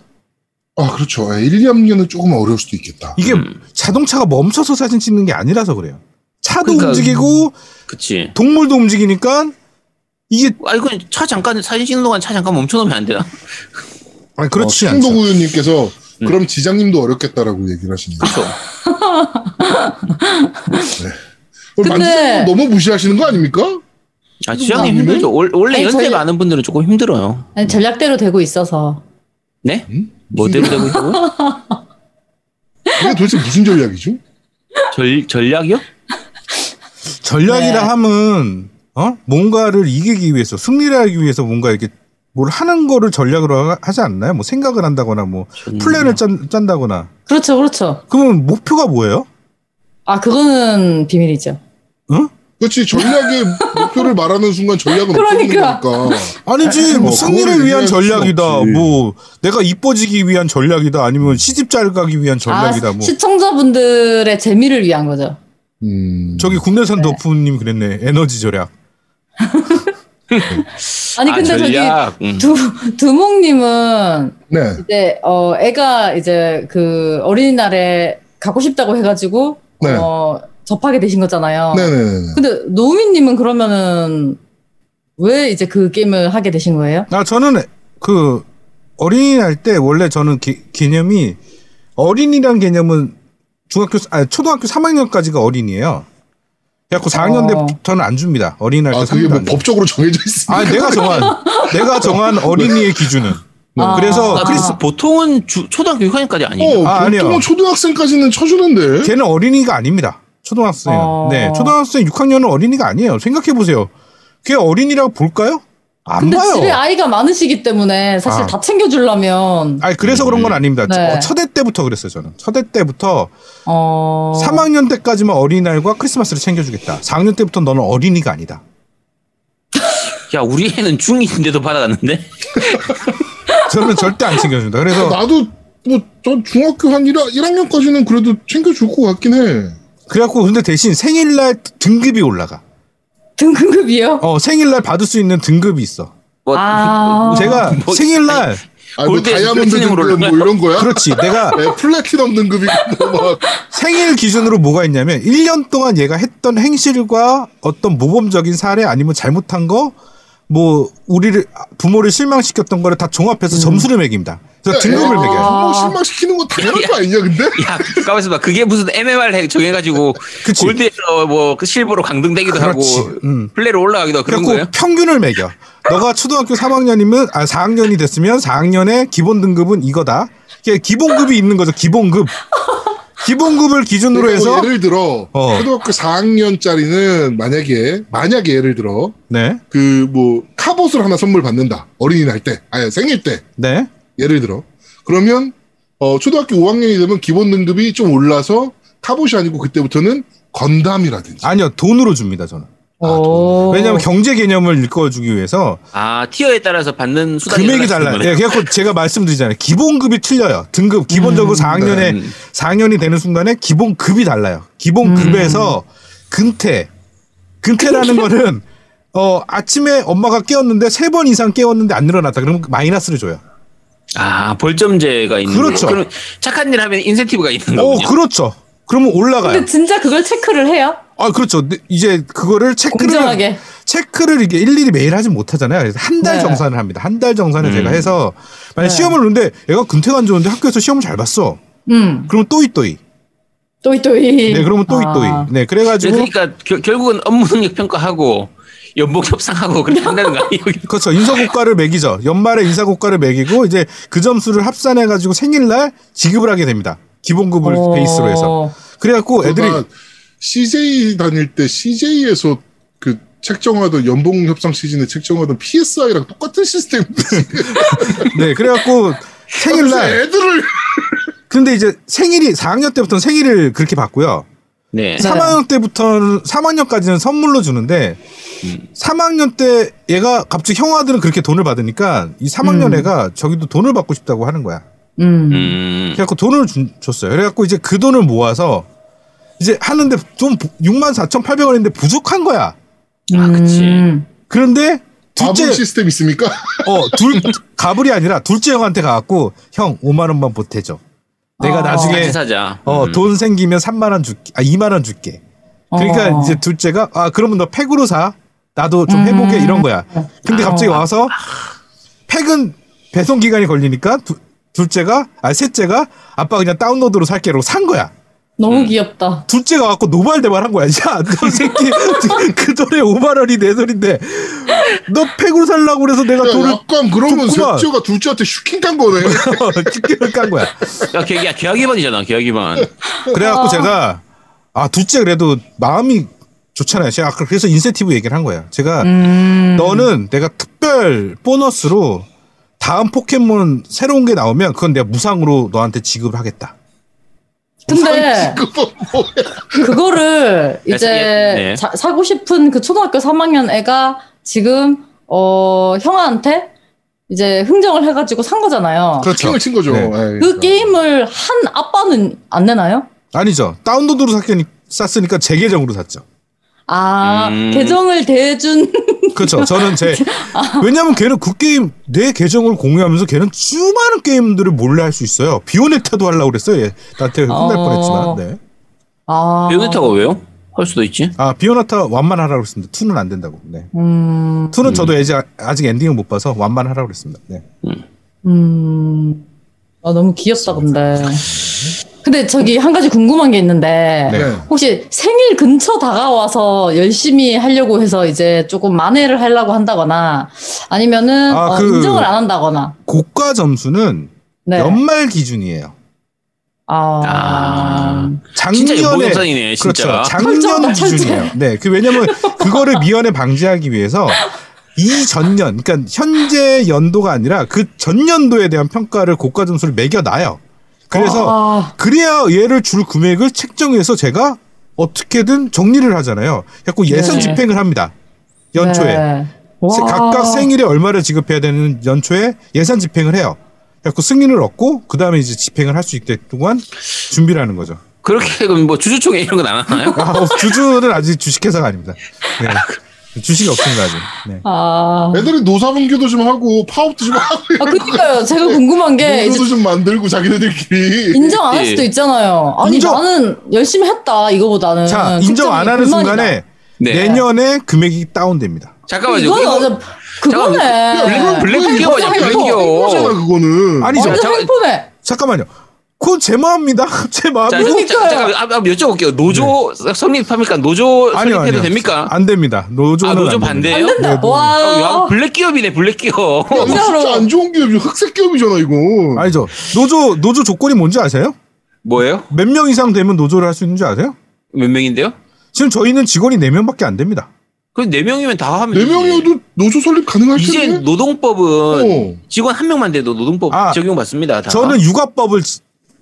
아, 그렇죠. 1, 2학년은 조금 어려울 수도 있겠다. 이게 음. 자동차가 멈춰서 사진 찍는 게 아니라서 그래요. 차도 그러니까- 움직이고 그치. 동물도 움직이니까 이게 아 이거 차 잠깐 사진 찍는 동안 차 잠깐 멈춰놓으면 안 되나? 아니, 그렇지 어, 않죠. 충동우유님께서 음. 그럼 지장님도 어렵겠다라고 얘기를 하시네요. 그렇죠. 그걸 근데- 만지작님 너무 무시하시는 거 아닙니까? 아 지장님? 힘들죠. 월- 원래 아니, 연세 저희- 많은 분들은 조금 힘들어요. 아니, 전략대로 되고 있어서. 네? 음? 뭐대로 되고 있다고? 이게 도대체 무슨 전략이죠? 절 전략이요? 전략이라 네. 하면 어 뭔가를 이기기 위해서 승리를 하기 위해서 뭔가 이렇게 뭘 하는 거를 전략으로 하- 하지 않나요? 뭐 생각을 한다거나 뭐 플랜을 짠, 짠다거나 그렇죠, 그렇죠. 그러면 목표가 뭐예요? 아, 그거는 비밀이죠. 응? 그렇지 전략의 목표를 말하는 순간 전략은 그러니까. 없어지는 거니까. 아니지 뭐 어, 승리를 위한 전략이다. 뭐 내가 이뻐지기 위한 전략이다 아니면 시집 잘 가기 위한 전략이다 아, 뭐 시청자분들의 재미를 위한 거죠. 음. 저기 국내산 덕후님 그랬네 에너지 절약 [laughs] 아니, 근데 아, 저기 전략. 음. 두, 두목님은 네. 이제, 어, 애가 이제 그 어린이날에 가고 싶다고 해가지고, 네. 어, 접하게 되신 거잖아요. 네네네. 근데 노우미님은 그러면은 왜 이제 그 게임을 하게 되신 거예요? 아 저는 그 어린이날 때 원래 저는 기- 개념이 어린이란 개념은 중학교 아 초등학교 3학년까지가 어린이에요. 그래갖고 4학년 때부터는 안 줍니다. 어린이날 때 아, 그게 3일도 뭐. 법적으로 정해져 있습니다. 아, 내가 정한 [laughs] 내가 정한 어린이의 기준은. 아. 그래서 아, 크리스 보통은 주, 초등학교 6학년까지 아니에요. 어, 아, 아니요. 보통은 초등학생까지는 쳐주는데. 걔는 어린이가 아닙니다. 초등학생은. 어. 네, 초등학생 6학년은 어린이가 아니에요. 생각해 보세요. 걔 어린이라고 볼까요? 안 근데 봐요. 집에 아이가 많으시기 때문에 사실 아. 다 챙겨주려면 아니 그래서 그런 건 아닙니다. 네. 어, 첫애 때부터 그랬어요 저는. 첫애 때부터 어 3학년 때까지만 어린이날과 크리스마스를 챙겨주겠다. 4학년 때부터 너는 어린이가 아니다. [laughs] 야, 우리 애는 중2인데도 받아갔는데? [laughs] 저는 절대 안 챙겨준다. 그래서 나도 뭐 전 중학교 한 1, 1학년까지는 그래도 챙겨줄 것 같긴 해. 그래갖고 근데 대신 생일날 등급이 올라가. 등급이요? 어 생일날 받을 수 있는 등급이 있어. 뭐, 아. 제가 뭐, 생일날 아, 뭐 다이아몬드 등급 뭐? 이런 거야? 그렇지. 내가 네, 플래티넘 등급이고 뭐 막. 생일 기준으로 뭐가 있냐면 1년 동안 얘가 했던 행실과 어떤 모범적인 사례 아니면 잘못한 거 뭐 우리를 부모를 실망시켰던 거를 다 종합해서 점수를 매깁니다. 그래서 등급을 야, 매겨요. 뭐 실망시키는 건 당연한 거 아니냐 근데? 야, 가만 있어 봐. 그게 무슨 MMR 해- 정해가지고 [laughs] 그치. 골드에서 뭐 그 실버로 강등되기도 그렇지. 하고 음. 플레이로 올라가기도 하고 그런 거예요? 평균을 매겨. 너가 초등학교 3학년이면 아 4학년이 됐으면 4학년의 기본 등급은 이거다. 이게 기본급이 있는 거죠. 기본급. 기본급을 기준으로 그러니까 해서 예를 들어 어. 초등학교 4학년짜리는 만약에 만약에 예를 들어 네. 그 뭐 카봇을 하나 선물 받는다 어린이날 때 아니 생일 때 네. 예를 들어 그러면 어 초등학교 5학년이 되면 기본 등급이 좀 올라서 카봇이 아니고 그때부터는 건담이라든지 아니요. 돈으로 줍니다, 저는. 어. 왜냐하면 경제 개념을 일깨워주기 위해서 아, 티어에 따라서 받는 수당이 금액이 달라요. 예, 그래갖고 제가 말씀드리잖아요. 기본급이 틀려요. 등급 기본적으로 4학년에 네. 4학년이 되는 순간에 기본급이 달라요. 기본급에서 근태 근태라는 거는 어 아침에 엄마가 깨웠는데 세 번 이상 깨웠는데 안 일어났다. 그러면 마이너스를 줘요. 아, 벌점제가 있는 그렇죠. 그럼 착한 일 하면 인센티브가 있는 오, 거군요. 그렇죠. 그러면 올라가요. 근데 진짜 그걸 체크를 해요? 아, 그렇죠. 근데 이제 그거를 체크를 공정하게. 체크를 이게 일일이 매일 하진 못하잖아요. 그래서 한달 네. 정산을 합니다. 한 달 정산을 음. 제가 해서 만약 네. 시험을 보는데 얘가 근태가 안 좋은데 학교에서 시험을 잘 봤어. 음. 그러면 또이또이. 또이또이. 네, 그러면 또이또이. 아. 네, 그래가지고 그러니까 겨- 결국은 업무 능력 평가하고 연봉 협상하고 그렇게 [laughs] 한다는 거 아니에요? [laughs] 그렇죠. 인사고과를 매기죠. 연말에 인사고과를 매기고 이제 그 점수를 합산해 가지고 생일날 지급을 하게 됩니다. 기본급을 어. 베이스로 해서. 그래갖고 애들이 내가 CJ 다닐 때 CJ에서 그 책정하던 연봉 협상 시즌에 책정하던 PSI랑 똑같은 시스템. [laughs] 네, 그래갖고 생일날 애들을 근데 이제 생일이 4학년 때부터는 생일을 그렇게 받고요. 네. 3학년 때부터는 3학년까지는 선물로 주는데 3학년 때 얘가 갑자기 형아들은 그렇게 돈을 받으니까 이 3학년 음. 애가 저기도 돈을 받고 싶다고 하는 거야. 음. 음. 그래갖고 돈을 준- 줬어요. 그래갖고 이제 그 돈을 모아서 이제 하는데 좀 6만 4,800원인데 부족한 거야. 아, 그치. 음. 그런데 둘째 시스템 있습니까? 어, 둘 가불이 아니라 둘째 형한테 가갖고 형 5만 원만 보태줘. 내가 어. 나중에 같이 사자. 어, 음. 돈 생기면 3만 원 줄게. 아, 2만 원 줄게. 그러니까 어. 이제 둘째가 아, 그러면 너 팩으로 사. 나도 좀 해보게 음. 이런 거야. 근데 갑자기 어. 와서 팩은 배송 기간이 걸리니까 두- 둘째가 아 셋째가 아빠 그냥 다운로드로 살게로 산 거야. 너무 귀엽다. 둘째가 갖고 노발대발한 거야. 야, 너 새끼 [laughs] 그 돈에 5만 원이 내 돈인데 너 팩으로 살라고 그래서 내가 야, 돈을 약간 그러면 줬구만. 셋째가 둘째한테 슈킹 깐 거네. [laughs] 집게를 깐 거야. 야, 계약, 야, 계약 위반이잖아, 계약 위반. 그래갖고 제가 아 둘째 그래도 마음이 좋잖아요. 제가 아까 그래서 인센티브 얘기를 한 거예요. 제가 음. 너는 내가 특별 보너스로 다음 포켓몬 새로운 게 나오면 그건 내가 무상으로 너한테 지급하겠다. 근데 그거? 그거를 이제 네. 자- 사고 싶은 그 초등학교 3학년 애가 지금 어 형아한테 이제 흥정을 해가지고 산 거잖아요. 그렇죠. 킹을 친 거죠. 네. 에이, 그 게임을 한 아빠는 안 내나요? 아니죠. 다운로드로 샀으니, 샀으니까 제 계정으로 샀죠. 아 음. 계정을 대준 그렇죠. 저는 제 [laughs] 왜냐하면 걔는 그 게임 내 계정을 공유하면서 걔는 수많은 게임들을 몰래 할 수 있어요. 비오네타도 하려고 그랬어요. 얘 나한테 혼날 어. 뻔했지만. 네. 아 베요네타가 왜요? 할 수도 있지. 아 비오네타 완만 하라고 그랬습니다. 투는 안 된다고. 네. 음, 투는 저도 아직, 아직 엔딩을 못 봐서 완만 하라고 그랬습니다. 네. 음, 아, 너무 귀엽다 근데. 근데 저기 한 가지 궁금한 게 있는데 네. 네. 혹시 생일 근처 다가와서 열심히 하려고 해서 이제 조금 만회를 하려고 한다거나 아니면은 아, 어, 그- 인정을 안 한다거나 고가 점수는 네. 연말 기준이에요. 아, 아. 작년에 진짜. 그렇죠. 작년. 기준이에요. 네, 그 왜냐면 그거를 미연에 방지하기 위해서 이 전년, 그러니까 현재 연도가 아니라 그 전년도에 대한 평가를 고가 점수를 매겨놔요. 그래서 아, 그래야 얘를 줄 금액을 책정해서 제가 어떻게든 정리를 하잖아요. 자꾸 예산 네. 집행을 합니다. 연초에 네. 각각 생일에 얼마를 지급해야 되는 연초에 예산 집행을 해요. 그래서 승인을 얻고 그 다음에 이제 집행을 할 수 있게끔 준비를 하는 거죠. 그렇게 그럼 뭐 주주총회 이런 건 안 하나요? 아, 어, 주주는 아직 주식회사가 아닙니다. 네. 주식이 없습니다 아직. 네. 아, 애들이 노사분규도 좀 하고 파업도 좀 하고 아 그러니까요. 제가 궁금한 게 노조도 좀 만들고 자기네들끼리 인정 안할 예. 수도 있잖아요. 아니 인정- 나는 열심히 했다 이거보다는. 자 인정 안 하는 불만이다. 순간에 네. 내년에 금액이 다운됩니다. 잠깐만요. 이거는 이거 완전 그거네. 블랙 아니야 블랙 잖아 끼워. 그거는 잠깐- 횡포네. 잠깐만요. 그건 제 마음입니다. [laughs] 제 마음. 자, 이 아, 아, 여쭤볼게요. 노조 성립합니까? 노조 네. 아니요, 설립해도 아니요. 됩니까? 안 됩니다. 노조는 아, 노조. 반대예요? 안 된다. 네, 와. 블랙 기업이네, 블랙 기업. 야. 진짜 안 좋은 기업이 흑색 기업이잖아 이거. 아니죠. 노조 노조 조건이 뭔지 아세요? 뭐예요? 몇 명 이상 되면 노조를 할 수 있는지 아세요? 몇 명인데요? 지금 저희는 직원이 4명밖에 안 됩니다. 그럼 네 명이면 다 하면 네. 명이어도 노조 설립 가능할 이제 텐데. 노동법은 어. 직원 한 명만 돼도 노동법 아, 적용 받습니다. 다. 저는 육아법을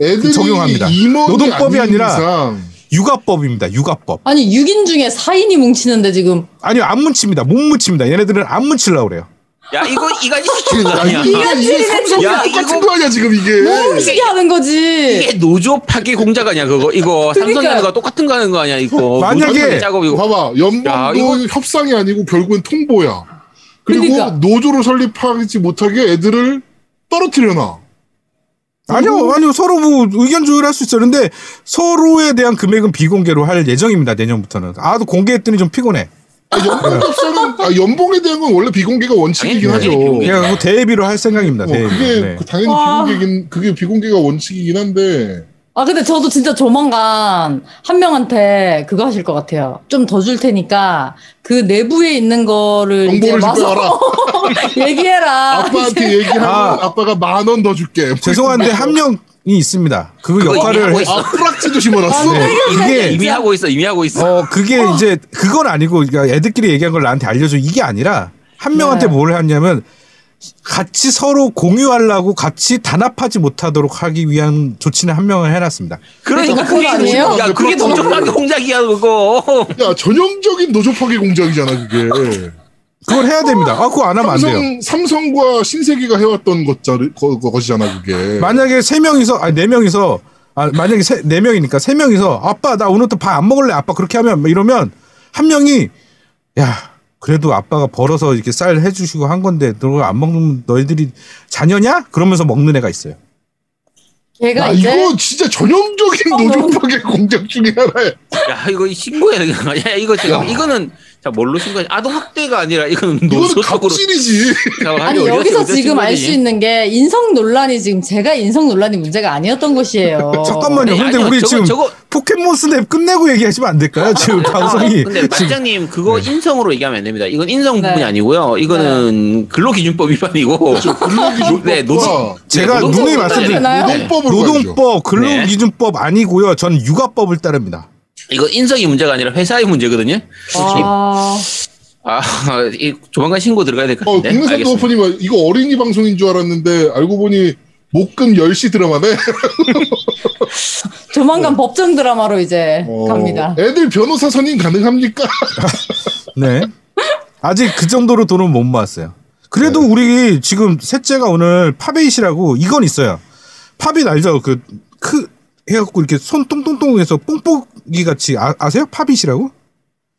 애들이 적용합니다. 노동법이 아니라 이상 육아법입니다. 육아법. 아니 6인 중에 4인이 뭉치는데 지금 아니요, 안 뭉칩니다. 못 뭉칩니다. 얘네들은 안 뭉치려고 그래요. 야 이거 이간질 시키는 거 야, 아니야? [laughs] 이게 이게 삼성이랑 야, 똑같은 이거- 거 아니야 지금 이게. 뭉치게 하는 거지. 이게 노조 파괴 공작 아니야 그거 이거 그러니까요. 삼성이 하는 거 똑같은 거 하는 거 아니야 이거 [laughs] 만약에- 작업 이거 봐봐 연봉도 야, 이거- 협상이 아니고 결국엔 통보야. 그리고 그러니까. 노조를 설립하지 못하게 애들을 떨어뜨려놔. 아니요, 아니요. 서로 뭐 의견 조율할 수 있어요. 근데 서로에 대한 금액은 비공개로 할 예정입니다. 내년부터는. 아, 또 공개했더니 좀 피곤해. 아, 연봉 협상은 아, 연봉에 대한 건 원래 비공개가 원칙이긴 당연히 하죠. 비공개. 그냥 그거 대비로 할 생각입니다. 어, 대비. 그게 네. 그 당연히 와. 비공개긴 그게 비공개가 원칙이긴 한데 아 근데 저도 진짜 조만간 한 명한테 그거 하실 것 같아요. 좀 더 줄 테니까 그 내부에 있는 거를 이제 정보를 와서 집행하라. [laughs] [laughs] 얘기해라. 아빠한테 얘기하면 아. 아. 빠가 만 원 더 줄게. 죄송한데 한 명이 있습니다. 그 역할을 해-. 아 프락치도 심어놨어. 네, 이게 이미 하고 있어 이미 하고 있어 어 그게 이제 그건 아니고 그러니까 애들끼리 얘기한 걸 나한테 알려줘 이게 아니라 한 명한테 네. 뭘 했냐면 같이 서로 공유하려고 같이 단합하지 못하도록 하기 위한 조치는 한 명을 해놨습니다. 그러니까 그게 아니에요? 야 그게 그거 노조 파괴 공작이야 그거 야 전형적인 노조 파괴 공작이잖아 그게. 그걸 해야 됩니다. 아 그거 안 하면 안 돼요. 삼성 삼성과 신세계가 해왔던 것자리 거, 것이잖아 그게. 만약에 세 명이서 아니 네 명이서 아 만약에 세, 네 명이니까 세 명이서 아빠 나 오늘부터 밥 안 먹을래 아빠 그렇게 하면 뭐 이러면 한 명이 야 그래도 아빠가 벌어서 이렇게 쌀 해주시고 한 건데 너가 안 먹는 너희들이 자녀냐? 그러면서 먹는 애가 있어요. 걔가 야, 이제 이거 진짜 전형적인 노조 파괴 공작 중에 하나야. 야 이거 신고해야 아니야 이거 제가 이거는 자 뭘로 신고해 아동 학대가 아니라 노조 쪽으로 갑질이지. 아니 여기서 지금 알 수 있는 게 인성 논란이 지금 제가 인성 논란이 문제가 아니었던 것이에요. [laughs] 잠깐만요. 아니, 근데 아니요. 우리 저거- 지금 저거- 포켓몬 스냅 끝내고 얘기하시면 안 될까요? 지금 [laughs] 방송이 근데 만장님 그거 인성으로 얘기하면 안 됩니다. 이건 인성 네. 부분이 아니고요. 이거는 근로기준법 위반이고. 근로기준법과 네, 노동- 제가 네, 누누이 노동법을 말씀드린? 노동법으로. 노동법 근로기준법 아니고요. 전 육아법을 따릅니다. 이거 인성이 문제가 아니라 회사의 문제거든요. 아, 아, 이 조만간 신고 들어가야 될것 어, 같은데. 국내산 알겠습니다. 도어프님 이거 어린이 방송인 줄 알았는데 알고 보니 목금 10시 드라마네. [laughs] 조만간 법정 드라마로 이제 어, 갑니다. 애들 변호사 선임 가능합니까? [laughs] 네. 아직 그 정도로 돈은 못 모았어요. 그래도 우리 지금 셋째가 오늘 팝에잇이라고 이건 있어요. pop it 알죠? 그, 크, 해갖고 이렇게 손 똥똥똥 해서 뽕뽕 이 같이 아, 아세요? pop it이라고?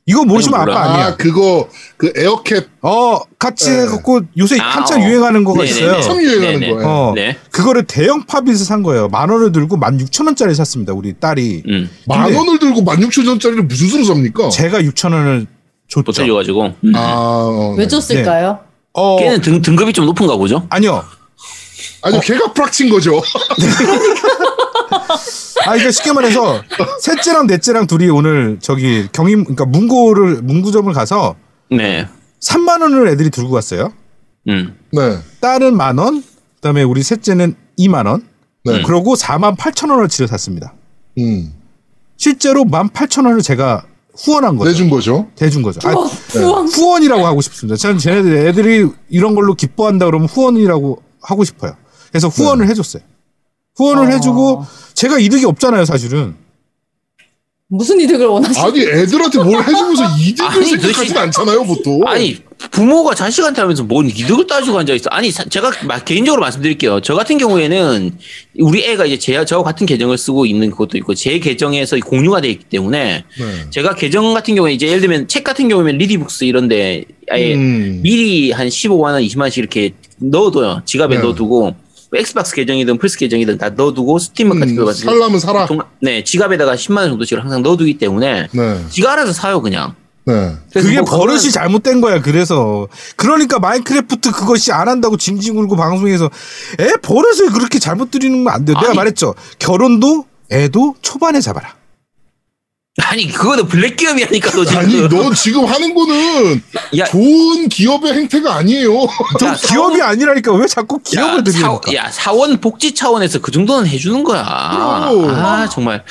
이거 모르시면 아니, 아빠 몰라. 아니야. 아 그거 그 에어캡 어, 같이 네. 해갖고 요새 아, 한참 어. 유행하는 거가 네네네. 있어요. 참 유행하는 네네. 거예요. 어, 네. 그거를 대형 pop it을 산 거예요. 만 원을 들고 만 육천 원짜리 샀습니다. 우리 딸이. 음. 만 원을 들고 16,000원짜리를 무슨 수로 삽니까? 제가 육천 원을 줬죠. 못 해줘가지고. 음. 아, 어, 왜 네. 줬을까요? 어, 걔는 등, 등급이 좀 높은가 보죠? 아니요. 아니 걔가 프락친 거죠. [laughs] 아, 그러니까 쉽게 말해서 셋째랑 넷째랑 둘이 오늘 저기 경임 그러니까 문고를 문구점을 가서 네. 3만 원을 애들이 들고 갔어요. 음. 네. 딸은 만 원, 그다음에 우리 셋째는 2만 원. 네. 그러고 4만 8천 원어치를 샀습니다. 음. 실제로 1만 8천 원을 제가 후원한 거죠. 내준 거죠. 대준 거죠. 아, 우와, 후원. 후원이라고 하고 싶습니다. 저는 쟤네들 애들이 이런 걸로 기뻐한다 그러면 후원이라고 하고 싶어요. 그래서 후원을 해줬어요. 후원을 어. 해주고 제가 이득이 없잖아요, 사실은. 무슨 이득을 원하시? 아니 애들한테 뭘 해주면서 [laughs] 이득을 아니, 생각하진 도대체- 않잖아요 보통. 아니 부모가 자식한테 하면서 뭔 이득을 따지고 앉아 있어. 아니 사- 제가 마- 개인적으로 말씀드릴게요. 저 같은 경우에는 우리 애가 이제 제저 같은 계정을 쓰고 있는 것도 있고 제 계정에서 공유가 돼 있기 때문에 네. 제가 계정 같은 경우에 이제 예를 들면 책 같은 경우면 리디북스 이런데 아예 음. 미리 한 15만 원, 20만 원씩 이렇게 넣어둬요. 지갑에 네. 넣어두고 뭐 Xbox 계정이든 플스 계정이든 다 넣어두고 스팀 같은 거 음, 같은 살라면 살아. 동- 네 지갑에다가 10만 원 정도씩 항상 넣어두기 때문에 네. 지가 알아서 사요 그냥. 네. 그게 뭐 버릇이 그거는- 잘못된 거야. 그래서 그러니까 Minecraft 그것이 안 한다고 징징 울고 방송에서 애 버릇을 그렇게 잘못 들이는 건 안 돼. 내가 아니. 말했죠. 결혼도 애도 초반에 잡아라. 아니 그거는 블랙 기업이라니까 너 지금. 아니 너 지금 하는 거는 야, 좋은 기업의 행태가 아니에요. 저 야, 기업이 아니라니까 왜 자꾸 기업을 야, 들이니까? 사, 야 사원 복지 차원에서 그 정도는 해주는 거야. 아 정말.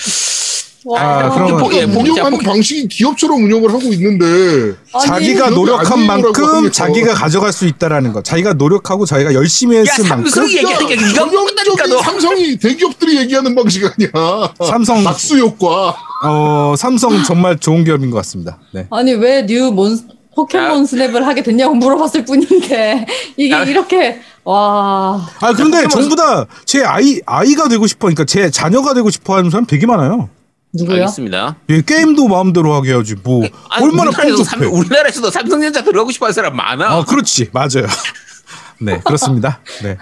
아, 그런 거- 복- 예, 운영하는 방식이 기업처럼 운영을 하고 있는데 자기가 노력한 만큼. 자기가 가져갈 수 있다라는 거. 자기가 노력하고 자기가 열심히 야 했을 만큼 삼성이 네가 못한다니까 전형적인 너. 삼성이 대기업들이 얘기하는 방식 아니야. 삼성 낙수 효과. 어 삼성 정말 좋은 기업인 것 같습니다. 네. 아니 왜 뉴몬 포켓몬 야. 스냅을 하게 됐냐고 물어봤을 뿐인데 [laughs] 이게 야. 이렇게 와아 그런데 포켓몬- 전부 다 제 아이 아이가 되고 싶어, 그러니까 제 자녀가 되고 싶어하는 사람 되게 많아요. 누구요? 알겠습니다. 예, 게임도 마음대로 하게 해야지 뭐 아니, 얼마나 우리나라에서 삼. 우리나라에서도 삼성전자 들어가고 싶어하는 사람 많아. 아 그렇지 맞아요. [laughs] 네 그렇습니다. 네.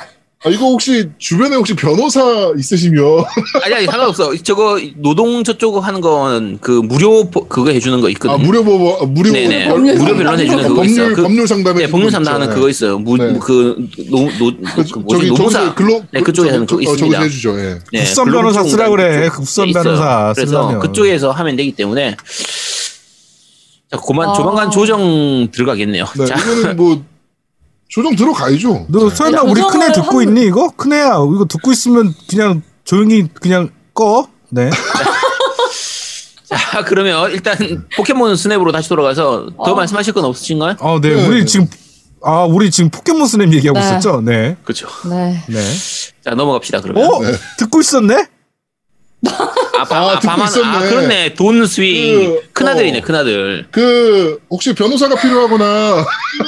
아, 이거 혹시 주변에 혹시 변호사 있으시면 [laughs] 아니 아니 상관없어. 저거 노동 저쪽 하는 건 그 무료 보- 그거 해주는 거 있거든. 아, 무료 뭐 아, 무료 네네. 별- 법률 무료 변론 해주는 그거 법률 있어요. 그- 법률 상담에 네, 법률 상담하는 그거 있어요. 무, 네. 그, 노, 노, 그, 그, 뭐지, 저기 노무사. 저기서 글로 네, 그쪽에 하는 어, 있습니다. 저기서 해주죠. 예. 네, 국선 글로벌 변호사 쓰라 그래. 있어요. 변호사 그래서. 그쪽에서 하면 되기 때문에 자, 그만 아. 조만간 조정 들어가겠네요. 네, 자, 이거는 뭐 조정 들어가야죠. 너 설마 우리 큰애 듣고 한- 있니 이거? 큰애야 이거 듣고 있으면 그냥 조용히 그냥 꺼. 네. [laughs] 자, 그러면 일단 포켓몬 스냅으로 다시 돌아가서 더 어. 말씀하실 건 없으신가요? 어, 네. 네, 우리 네. 지금 아 우리 지금 포켓몬 스냅 얘기하고 네. 있었죠. 네. 그렇죠. 네. 네. 자, 넘어갑시다. 그러면. 어? 듣고 있었네? 아, 밤, 아, 아, 듣고 밤한, 있었네. 아, 그렇네. 돈 스윙. 그, 큰아들이네, 어. 큰아들. 그 혹시 변호사가 필요하거나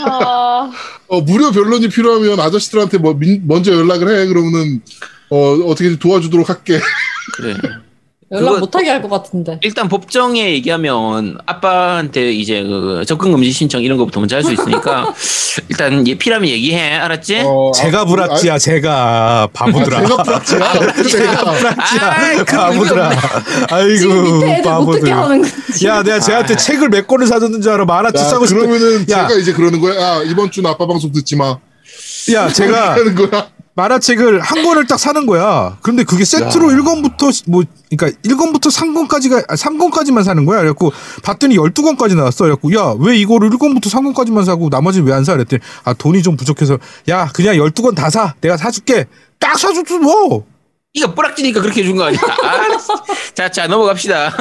아, [laughs] 어, 무료 변론이 필요하면 아저씨들한테 뭐 민- 먼저 연락을 해 그러면은 어, 어떻게 도와주도록 할게. 그래. 연락 못하게 할 것 같은데. 일단 법정에 얘기하면 아빠한테 이제 그 접근 금지 신청 이런 거부터 먼저 할 수 있으니까 [laughs] 일단 얘 필요하면 얘기해 알았지? 어, 제가 아, 제가 아, 바보들아. 제가 프락치야. 내가 불락지야 아이, 그 바보들아. 아이고 밑에 애들 못 듣게 바보들아. 하는 거지. 야 내가 쟤한테 책을 몇 권을 사줬는 줄 알아. 만화책 야, 사고 싶어. 그러면은 야. 제가 이제 그러는 거야. 아, 이번 주는 아빠 방송 듣지 마. 야 제가. [laughs] 만화책을 한 권을 딱 사는 거야. 그런데 그게 세트로 야. 1권부터 뭐 그러니까 1권부터 3권까지가 아, 3권까지만 사는 거야. 그래갖고 봤더니 12권까지 나왔어. 그래갖고 야, 왜 이거를 1권부터 3권까지만 사고 나머지는 왜 안 사? 그랬더니 아, 돈이 좀 부족해서 야, 그냥 12권 다 사. 내가 사 줄게. 딱 사줬어. 뭐. 이거 뿌락지니까 그렇게 해준 거 아니야? 아, 자, 자 넘어갑시다.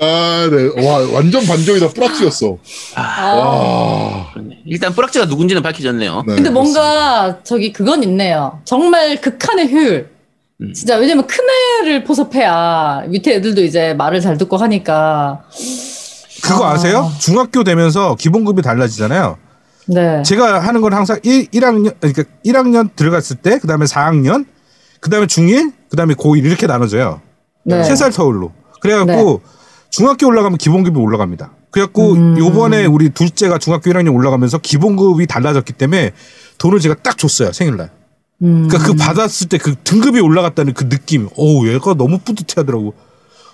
아, 네. 와, 완전 반전이다. 프락치였어. 아. 와. 일단 뿌락지가 누군지는 밝혀졌네요. 네, 근데 뭔가 저기 그건 있네요. 정말 극한의 효율. 음. 진짜 왜냐면 큰 애를 포섭해야 밑에 애들도 이제 말을 잘 듣고 하니까. 그거 아. 아세요? 중학교 되면서 기본급이 달라지잖아요. 네. 제가 하는 건 항상 1, 1학년 그러니까 1학년 들어갔을 때 그다음에 4학년 그다음에 중1 그다음에 고1 이렇게 나눠져요. 네. 세살 터울로. 그래갖고 중학교 올라가면 기본급이 올라갑니다. 그래갖고 음. 요번에 우리 둘째가 중학교 1학년 올라가면서 기본급이 달라졌기 때문에 돈을 제가 딱 줬어요 생일날. 음. 그러니까 그 받았을 때 그 등급이 올라갔다는 그 느낌. 오 얘가 너무 뿌듯해하더라고.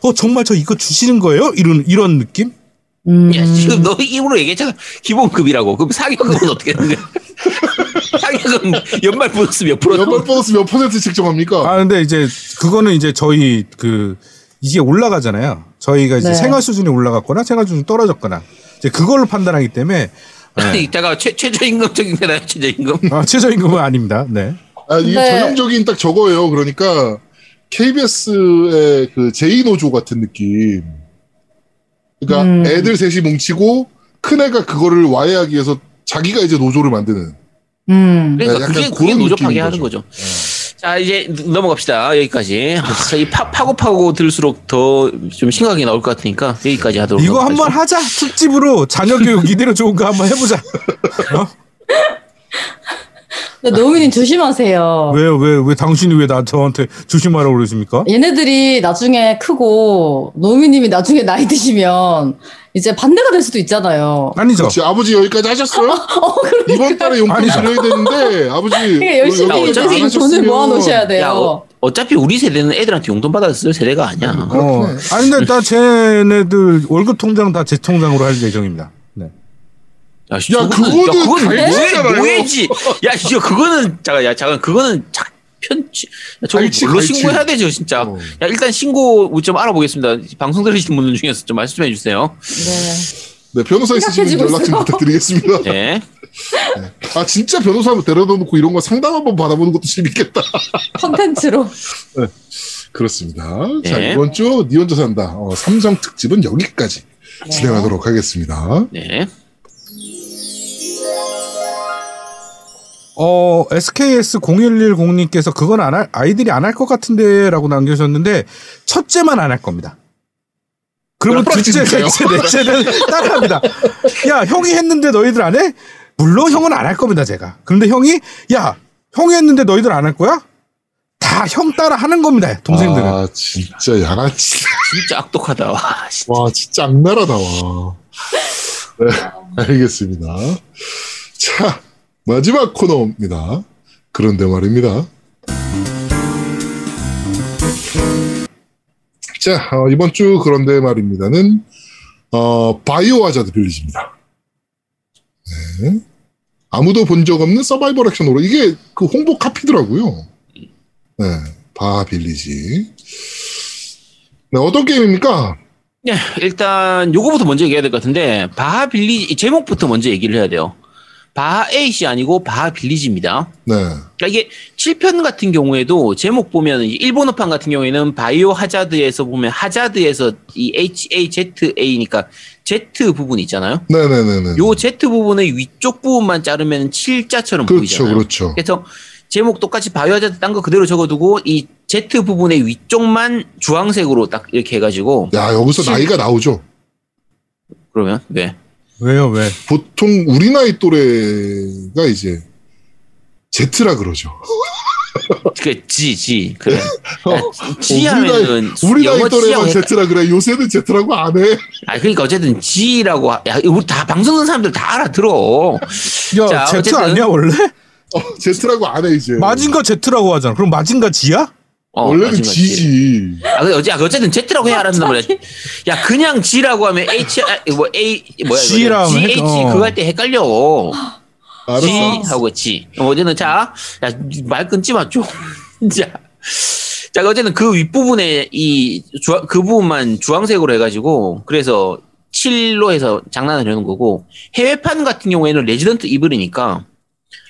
어 정말 저 이거 주시는 거예요? 이런 이런 느낌? 음. 야, 지금 너 입으로 얘기했잖아. 기본급이라고. 그럼 사교급은 어떻게 되는 거야? [laughs] 상여금 연말 보너스 몇 프로? 연말 보너스 몇 퍼센트 책정합니까? 아 근데 이제 그거는 이제 저희 그 이게 올라가잖아요. 저희가 이제 네. 생활 수준이 올라갔거나 생활 수준이 떨어졌거나 이제 그걸로 판단하기 때문에 네. 제가 최, 최저임금적인 게나요 최저임금? 아, 최저임금은 아닙니다. 네. 아, 이게 네. 전형적인 딱 저거예요. 그러니까 KBS의 그 제2노조 같은 느낌. 그러니까 음. 애들 셋이 뭉치고 큰 애가 그거를 와해하기 위해서 자기가 이제 노조를 만드는. 음. 그러니까 네, 그게 약간 그게 그런 노조파게 느낌인 하는 거죠. 거죠. 자 이제 넘어갑시다 여기까지. 아, 이 파, 파고 파고 들수록 더 좀 심각하게 나올 것 같으니까 여기까지 하도록. 이거. 한번 하자. 특집으로 자녀 교육 이대로 좋은 거 한번 해보자. 어? [laughs] 노미님 조심하세요. 왜요? 왜, 왜 당신이 왜 나 저한테 조심하라고 그러십니까? 얘네들이 나중에 크고 노미님이 나중에 나이 드시면 이제 반대가 될 수도 있잖아요. 아니죠. 그렇지. 아버지 여기까지 하셨어요? [laughs] 이번 달에 용돈. 드려야 되는데 아버지 그러니까 열심히 어차피 돈을 하셨으면 모아 놓으셔야 돼요. 야, 어, 어차피 우리 세대는 애들한테 용돈 받았을 세대가 아니야. 어. 아니, 근데 나 쟤네들 월급 통장 다 제 통장으로 할 예정입니다. 네. 야, 씨, 야, 그거는 그건. 노예, 노예지. 야, 이거 그거는 잠깐, 야, 잠깐, 그거는 자, 편치. 야, 저거 갈치, 뭘로 갈치. 신고해야 되죠, 진짜. 어. 야, 일단 신고 좀 알아보겠습니다. 방송 들으시는 분들 중에서 좀 말씀해 주세요. 네. 네, 변호사 있으시면 연락 좀 있어요. 부탁드리겠습니다. 네. 아, 진짜 변호사 한번 데려다 놓고 이런 거 상담 한번 받아보는 것도 재밌겠다. 컨텐츠로. [laughs] 그렇습니다. 자, 네. 이번 주 니 혼자 산다. 어, 삼성 특집은 여기까지 네. 진행하도록 하겠습니다. 네. 어, SKS0110님께서 그건 안 할, 아이들이 안 할 것 같은데 라고 남겨주셨는데, 첫째만 안 할 겁니다. 그러면 둘째? 셋째, 넷째는 [laughs] 따라합니다. 야, 형이 했는데 너희들 안 해? 물론 형은 안 할 겁니다, 제가. 그런데 형이, 야, 형이 했는데 너희들 안 할 거야? 다 형 따라 하는 겁니다, 동생들은. 아, 진짜 양아치. 진짜 악독하다. 와, 진짜. 와, 진짜 악랄하다, 와. 네, 알겠습니다. 자, 마지막 코너입니다. 그런데 말입니다. 자, 어, 이번 주 그런데 말입니다는, 어, 바이오 하자드 빌리지입니다. 네. 아무도 본 적 없는 서바이벌 액션으로, 이게 그 홍보 카피더라고요. 네, 바 빌리지. 네, 어떤 게임입니까? 네, 일단 요거부터 먼저 얘기해야 될 것 같은데 바하 빌리지 이 제목부터 먼저 얘기를 해야 돼요. 바하 에잇이 아니고 바하 빌리지입니다. 네. 그러니까 이게 7편 같은 경우에도 제목 보면 이 일본어판 같은 경우에는 바이오 하자드에서 보면 하자드에서 이 HAZA니까 Z 부분 있잖아요. 네네네네. 요 Z 부분의 위쪽 부분만 자르면 칠자처럼 그렇죠, 보이잖아요. 그렇죠. 그래서 제목 똑같이 바이오 하자드 딴 거 그대로 적어두고 이 Z 부분의 위쪽만 주황색으로 딱 이렇게 해가지고 야, 여기서 칠- 나이가 나오죠. 그러면 네. 왜요, 왜? 보통 우리 나이 또래가 이제 Z라 그러죠. 그 G G 그래. [laughs] 어, 야, G 하면은 우리 나이 또래만 Z라 그래. 요새는 Z라고 안 해. 아 그러니까 어쨌든 G라고 하- 야 우리 다 방송 듣는 사람들 다 알아들어. 야, 자, Z 어쨌든. 아니야, 원래? 어, Z라고 안 해, 이제. 마징가 Z라고 하잖아. 그럼 마징가 G야? 어, 원래는 G. G지. 아 근데 어째- 아, 어쨌든 Z라고 해야 알았단 말이야. 야 그냥 G라고 하면 H 아, 뭐 A 뭐야 G라 G H 헷- 어. 그거 할 때 헷갈려. 알았어. G 하고 G. 어제는 자, 야, 말 끊지 마, 좀. [laughs] 자. 자, 어제는 그 윗부분에 이, 주황, 그 부분만 주황색으로 해가지고, 그래서 7로 해서 장난을 해놓은 거고, 해외판 같은 경우에는 Resident Evil이니까,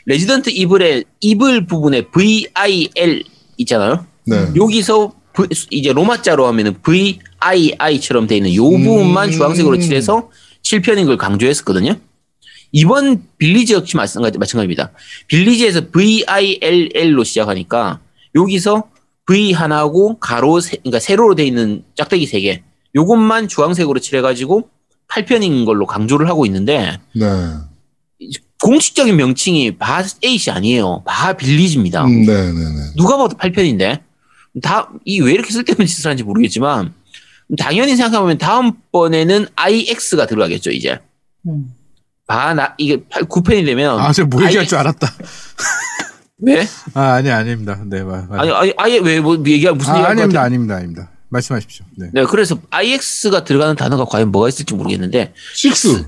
Resident Evil의 Evil 부분에 VIL 있잖아요? 네. 여기서 V- 이제 로마자로 하면은 VII처럼 돼 있는 요 부분만 음. 주황색으로 칠해서 7편인 걸 강조했었거든요. 이번 Village 역시 마찬가지, 마찬가지입니다. Village에서 VILL로 시작하니까 여기서 V 하나하고 가로, 세, 그러니까 세로로 돼 있는 짝대기 세 개. 요것만 주황색으로 칠해가지고 8편인 걸로 강조를 하고 있는데 네. 공식적인 명칭이 바 에잇이 아니에요. 바 빌리지입니다. 음, 네네네. 누가 봐도 8편인데 다 이 왜 이렇게 쓸데없는 짓을 하는지 모르겠지만 당연히 생각해보면 다음번에는 IX가 들어가겠죠 이제 음. 바나 이게 9편이 되면 아, 제가 뭐 얘기할 IX 줄 알았다. [laughs] 왜? 아, 아니, 아닙니다. 네, 말, 말. 아니 아니 아예 왜뭐 얘기할 무슨 아, 얘기할 것 아닙니다? 아닙니다, 아닙니다. 말씀하십시오. 네. 네 그래서 IX가 들어가는 단어가 과연 뭐가 있을지 모르겠는데 식스.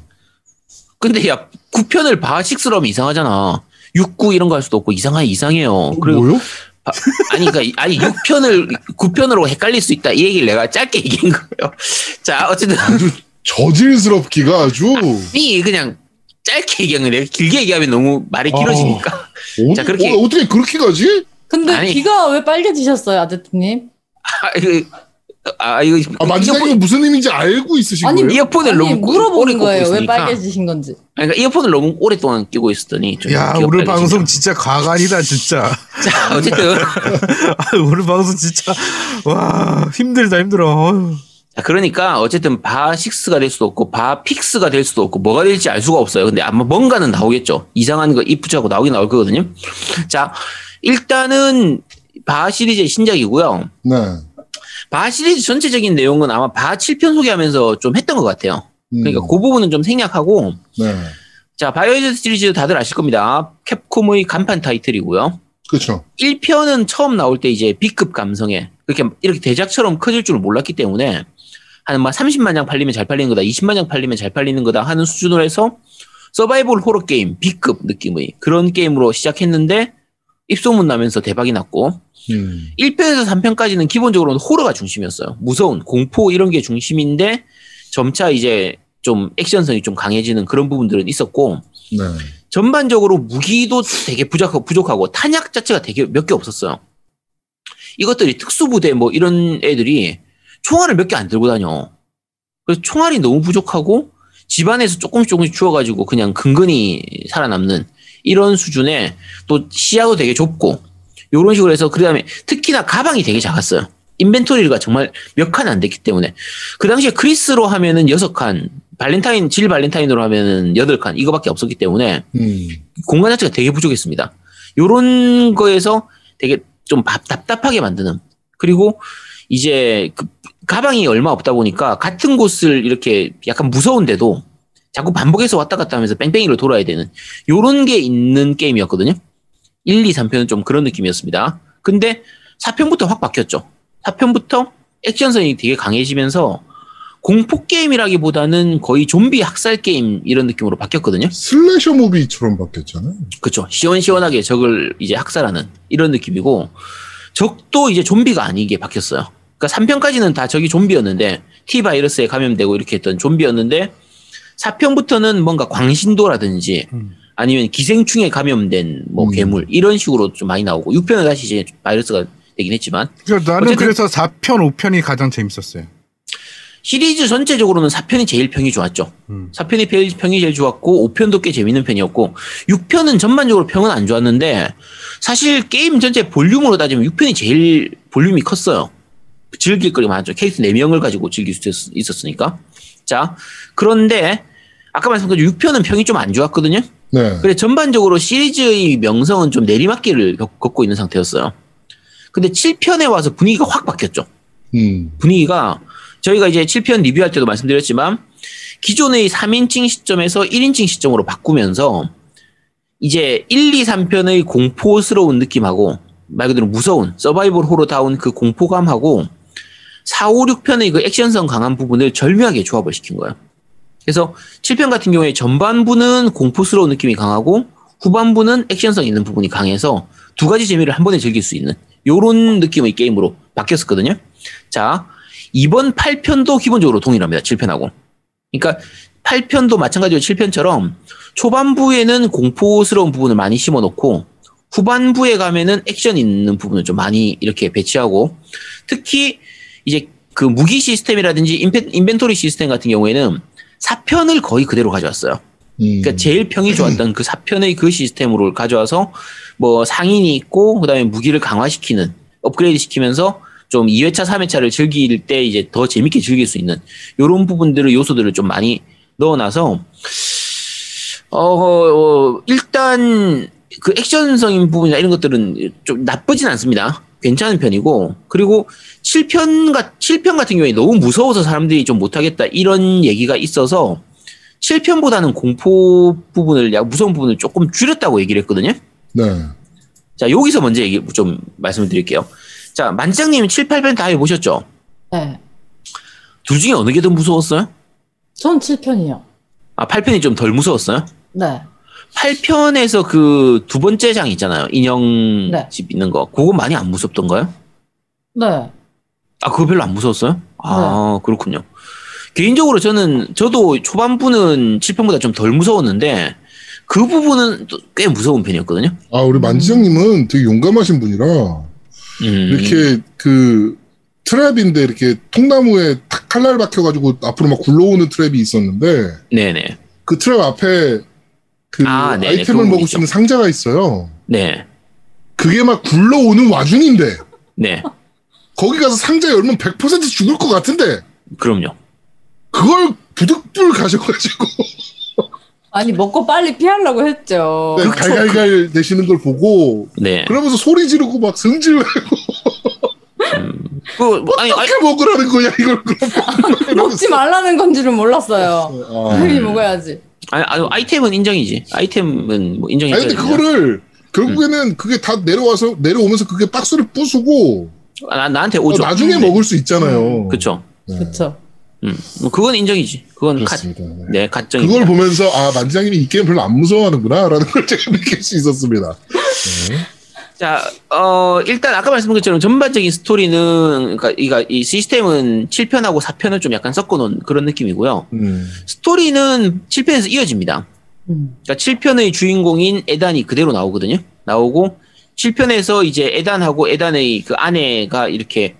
근데 야 9편을 바 6로 하면 이상하잖아 6구 이런 거 할 수도 없고 이상하 이상해요. 그리고 뭐요? 바- 아니 그러니까 아니 6편을 9편으로 헷갈릴 수 있다 이 얘기를 내가 짧게 얘기한 거예요. [laughs] 자 어쨌든 아주 저질스럽기가 아주 이 그냥 짧게 얘기한 건데 길게 얘기하면 너무 말이 길어지니까. 어, 자, 그렇게- 어, 어떻게 그렇게 가지? 근데 아니. 귀가 왜 빨개지셨어요, 아드트님? 아 이거 아 이거 아, 만지작이 무슨 의미인지 알고 있으신 아니, 거예요? 이어폰을 아니, 너무 물어보는 거예요. 왜 있으니까. 빨개지신 건지. 그러니까 이어폰을 너무 오랫동안 끼고 있었더니 좀야 오늘. 방송 진짜 과간이다 진짜. [laughs] 자 어쨌든 아, 오늘 방송 진짜 와 힘들다 힘들어. 어휴. 자, 그러니까 어쨌든 바6가 될 수도 없고 바픽스가 될 수도 없고 뭐가 될지 알 수가 없어요. 근데 아마 뭔가는 나오겠죠. 이상한 거 이프트하고 나오긴 나올 거거든요. 자 일단은 바 시리즈의 신작이고요. 네. 바 시리즈 전체적인 내용은 아마 바 7편 소개하면서 좀 했던 것 같아요. 음, 그러니까 그 부분은 좀 생략하고 네. 자 바이오즈 시리즈 다들 아실 겁니다. 캡콤의 간판 타이틀이고요. 그렇죠. 1편은 처음 나올 때 이제 B급 감성에 그렇게 이렇게 대작처럼 커질 줄 몰랐기 때문에 한막 30만 장 팔리면 잘 팔리는 거다, 20만 장 팔리면 잘 팔리는 거다 하는 수준으로 해서 서바이벌 호러 게임 B급 느낌의 그런 게임으로 시작했는데 입소문 나면서 대박이 났고 음. 1편에서 3편까지는 기본적으로 호러가 중심이었어요. 무서운 공포 이런 게 중심인데 점차 이제 좀 액션성이 좀 강해지는 그런 부분들은 있었고 네. 전반적으로 무기도 되게 부족하고, 부족하고 탄약 자체가 되게 몇 개 없었어요. 이것들이 특수부대 뭐 이런 애들이 총알을 몇 개 안 들고 다녀. 그래서 총알이 너무 부족하고 집안에서 조금씩 조금씩 주워가지고 그냥 근근히 살아남는 이런 수준의 또 시야도 되게 좁고 요런 식으로 해서 그 다음에 특히나 가방이 되게 작았어요. 인벤토리가 정말 몇 칸 안 됐기 때문에 그 당시에 크리스로 하면은 여섯 칸 발렌타인 질 발렌타인으로 하면은 여덟 칸 이거밖에 없었기 때문에 음. 공간 자체가 되게 부족했습니다. 요런 거에서 되게 좀 답- 답답하게 만드는 그리고 이제 그 가방이 얼마 없다 보니까 같은 곳을 이렇게 약간 무서운데도 자꾸 반복해서 왔다 갔다 하면서 뺑뺑이로 돌아야 되는 요런 게 있는 게임이었거든요. 1, 2, 3편은 좀 그런 느낌이었습니다. 근데 4편부터 확 바뀌었죠. 4편부터 액션성이 되게 강해지면서 공포 게임이라기보다는 거의 좀비 학살 게임 이런 느낌으로 바뀌었거든요. 슬래셔 무비처럼 바뀌었잖아요. 그렇죠. 시원시원하게 적을 이제 학살하는 이런 느낌이고 적도 이제 좀비가 아니게 바뀌었어요. 그러니까 3편까지는 다 적이 좀비였는데 T 바이러스에 감염되고 이렇게 했던 좀비였는데 4편부터는 뭔가 광신도라든지 음. 아니면 기생충에 감염된 뭐 음. 괴물 이런 식으로 좀 많이 나오고 6편은 다시 이제 바이러스가 되긴 했지만 그러니까 나는 그래서 4편 5편이 가장 재밌었어요. 시리즈 전체적으로는 4편이 제일 평이 좋았죠. 음. 4편이 제일- 평이 제일 좋았고 5편도 꽤 재밌는 편이었고 6편은 전반적으로 평은 안 좋았는데 사실 게임 전체 볼륨으로 따지면 6편이 제일 볼륨이 컸어요. 즐길 거리 많았죠. 캐릭터 4명을 가지고 즐길 수 있었- 있었으니까. 자, 그런데 아까 말씀드린 6편은 평이 좀 안 좋았거든요. 네. 그래 전반적으로 시리즈의 명성은 좀 내리막길을 겪- 걷고 있는 상태였어요. 근데 7편에 와서 분위기가 확 바뀌었죠. 음. 분위기가 저희가 이제 7편 리뷰할 때도 말씀드렸지만 기존의 3인칭 시점에서 1인칭 시점으로 바꾸면서 이제 1, 2, 3편의 공포스러운 느낌하고 말 그대로 무서운 서바이벌 호러다운 그 공포감하고 4, 5, 6편의 그 액션성 강한 부분을 절묘하게 조합을 시킨 거예요. 그래서 7편 같은 경우에 전반부는 공포스러운 느낌이 강하고 후반부는 액션성 있는 부분이 강해서 두 가지 재미를 한 번에 즐길 수 있는 요런 느낌의 게임으로 바뀌었었거든요. 자, 이번 8편도 기본적으로 동일합니다. 7편하고. 그러니까 8편도 마찬가지로 7편처럼 초반부에는 공포스러운 부분을 많이 심어 놓고 후반부에 가면은 액션 있는 부분을 좀 많이 이렇게 배치하고 특히 이제 그 무기 시스템이라든지 인벤, 인벤토리 시스템 같은 경우에는 4편을 거의 그대로 가져왔어요. 음. 그러니까 제일 평이 좋았던 그 4편의 그 시스템으로 가져와서 뭐 상인이 있고 그다음에 무기를 강화시키는 업그레이드 시키면서 좀 2회차, 3회차를 즐길 때 이제 더 재밌게 즐길 수 있는 요런 부분들을 요소들을 좀 많이 넣어놔서 어, 어, 일단 그 액션성인 부분이나 이런 것들은 좀 나쁘진 않습니다. 괜찮은 편이고 그리고 7편가 7편 같은 경우에 너무 무서워서 사람들이 좀 못하겠다 이런 얘기가 있어서 7편보다는 공포 부분을 약 무서운 부분을 조금 줄였다고 얘기를 했거든요. 네. 자 여기서 먼저 얘기 좀 말씀을 드릴게요. 자 만장님 7, 8편 다 해보셨죠? 네. 둘 중에 어느 게 더 무서웠어요? 전 7편이요. 아 8편이 좀 덜 무서웠어요? 네. 8편에서 그 두 번째 장 있잖아요. 인형 네. 집 있는 거. 그거 많이 안 무섭던가요? 네. 아, 그거 별로 안 무서웠어요? 아, 그렇군요. 개인적으로 저는, 저도 초반부는 7편보다 좀 덜 무서웠는데, 그 부분은 또꽤 무서운 편이었거든요. 아, 우리 만지장님은 되게 용감하신 분이라, 음. 이렇게 그, 트랩인데 이렇게 통나무에 탁 칼날 박혀가지고 앞으로 막 굴러오는 트랩이 있었는데, 네네. 그 트랩 앞에 그 아, 네네. 아이템을 먹을. 수 있는 상자가 있어요. 네. 그게 막 굴러오는 와중인데, 네. 거기 가서 상자 열면 100% 죽을 것 같은데, 그럼요. 그걸 부득불 가셔가지고, 그 [laughs] 아니 먹고 빨리 피하려고 했죠. 네, 갈갈갈 되시는 걸 보고, 네. 그러면서 소리 지르고 막 승질내고, 그, 아니, 아니, 어떻게 먹으라는 거야, 이걸. [laughs] 먹지 말라는 건지는 몰랐어요. 아. 당연히 먹어야지. 아니, 아이템은 인정이지. 아이템은 뭐 인정이 아니, 근데 그거를, 결국에는 그게 다 내려와서, 내려오면서 그게 박스를 부수고, 아, 나, 나한테 어, 오죠. 나중에 네. 먹을 수 있잖아요. 그쵸. 네, 그렇죠. 음. 뭐 그건 인정이지. 그건 가, 그렇습니다. 네. 네, 가정. 그걸 보면서, 아, 만지장님이 이 게임 별로 안 무서워하는구나, 라는 걸 제가 느낄 수 있었습니다. [laughs] 자, 어, 일단 아까 말씀드린 것처럼 전반적인 스토리는, 그러니까 이가 이 시스템은 7편하고 4편을 좀 약간 섞어 놓은 그런 느낌이고요. 음. 스토리는 7편에서 이어집니다. 음. 그러니까 7편의 주인공인 에단이 그대로 나오거든요. 나오고 7편에서 이제 에단하고 에단의 그 아내가 이렇게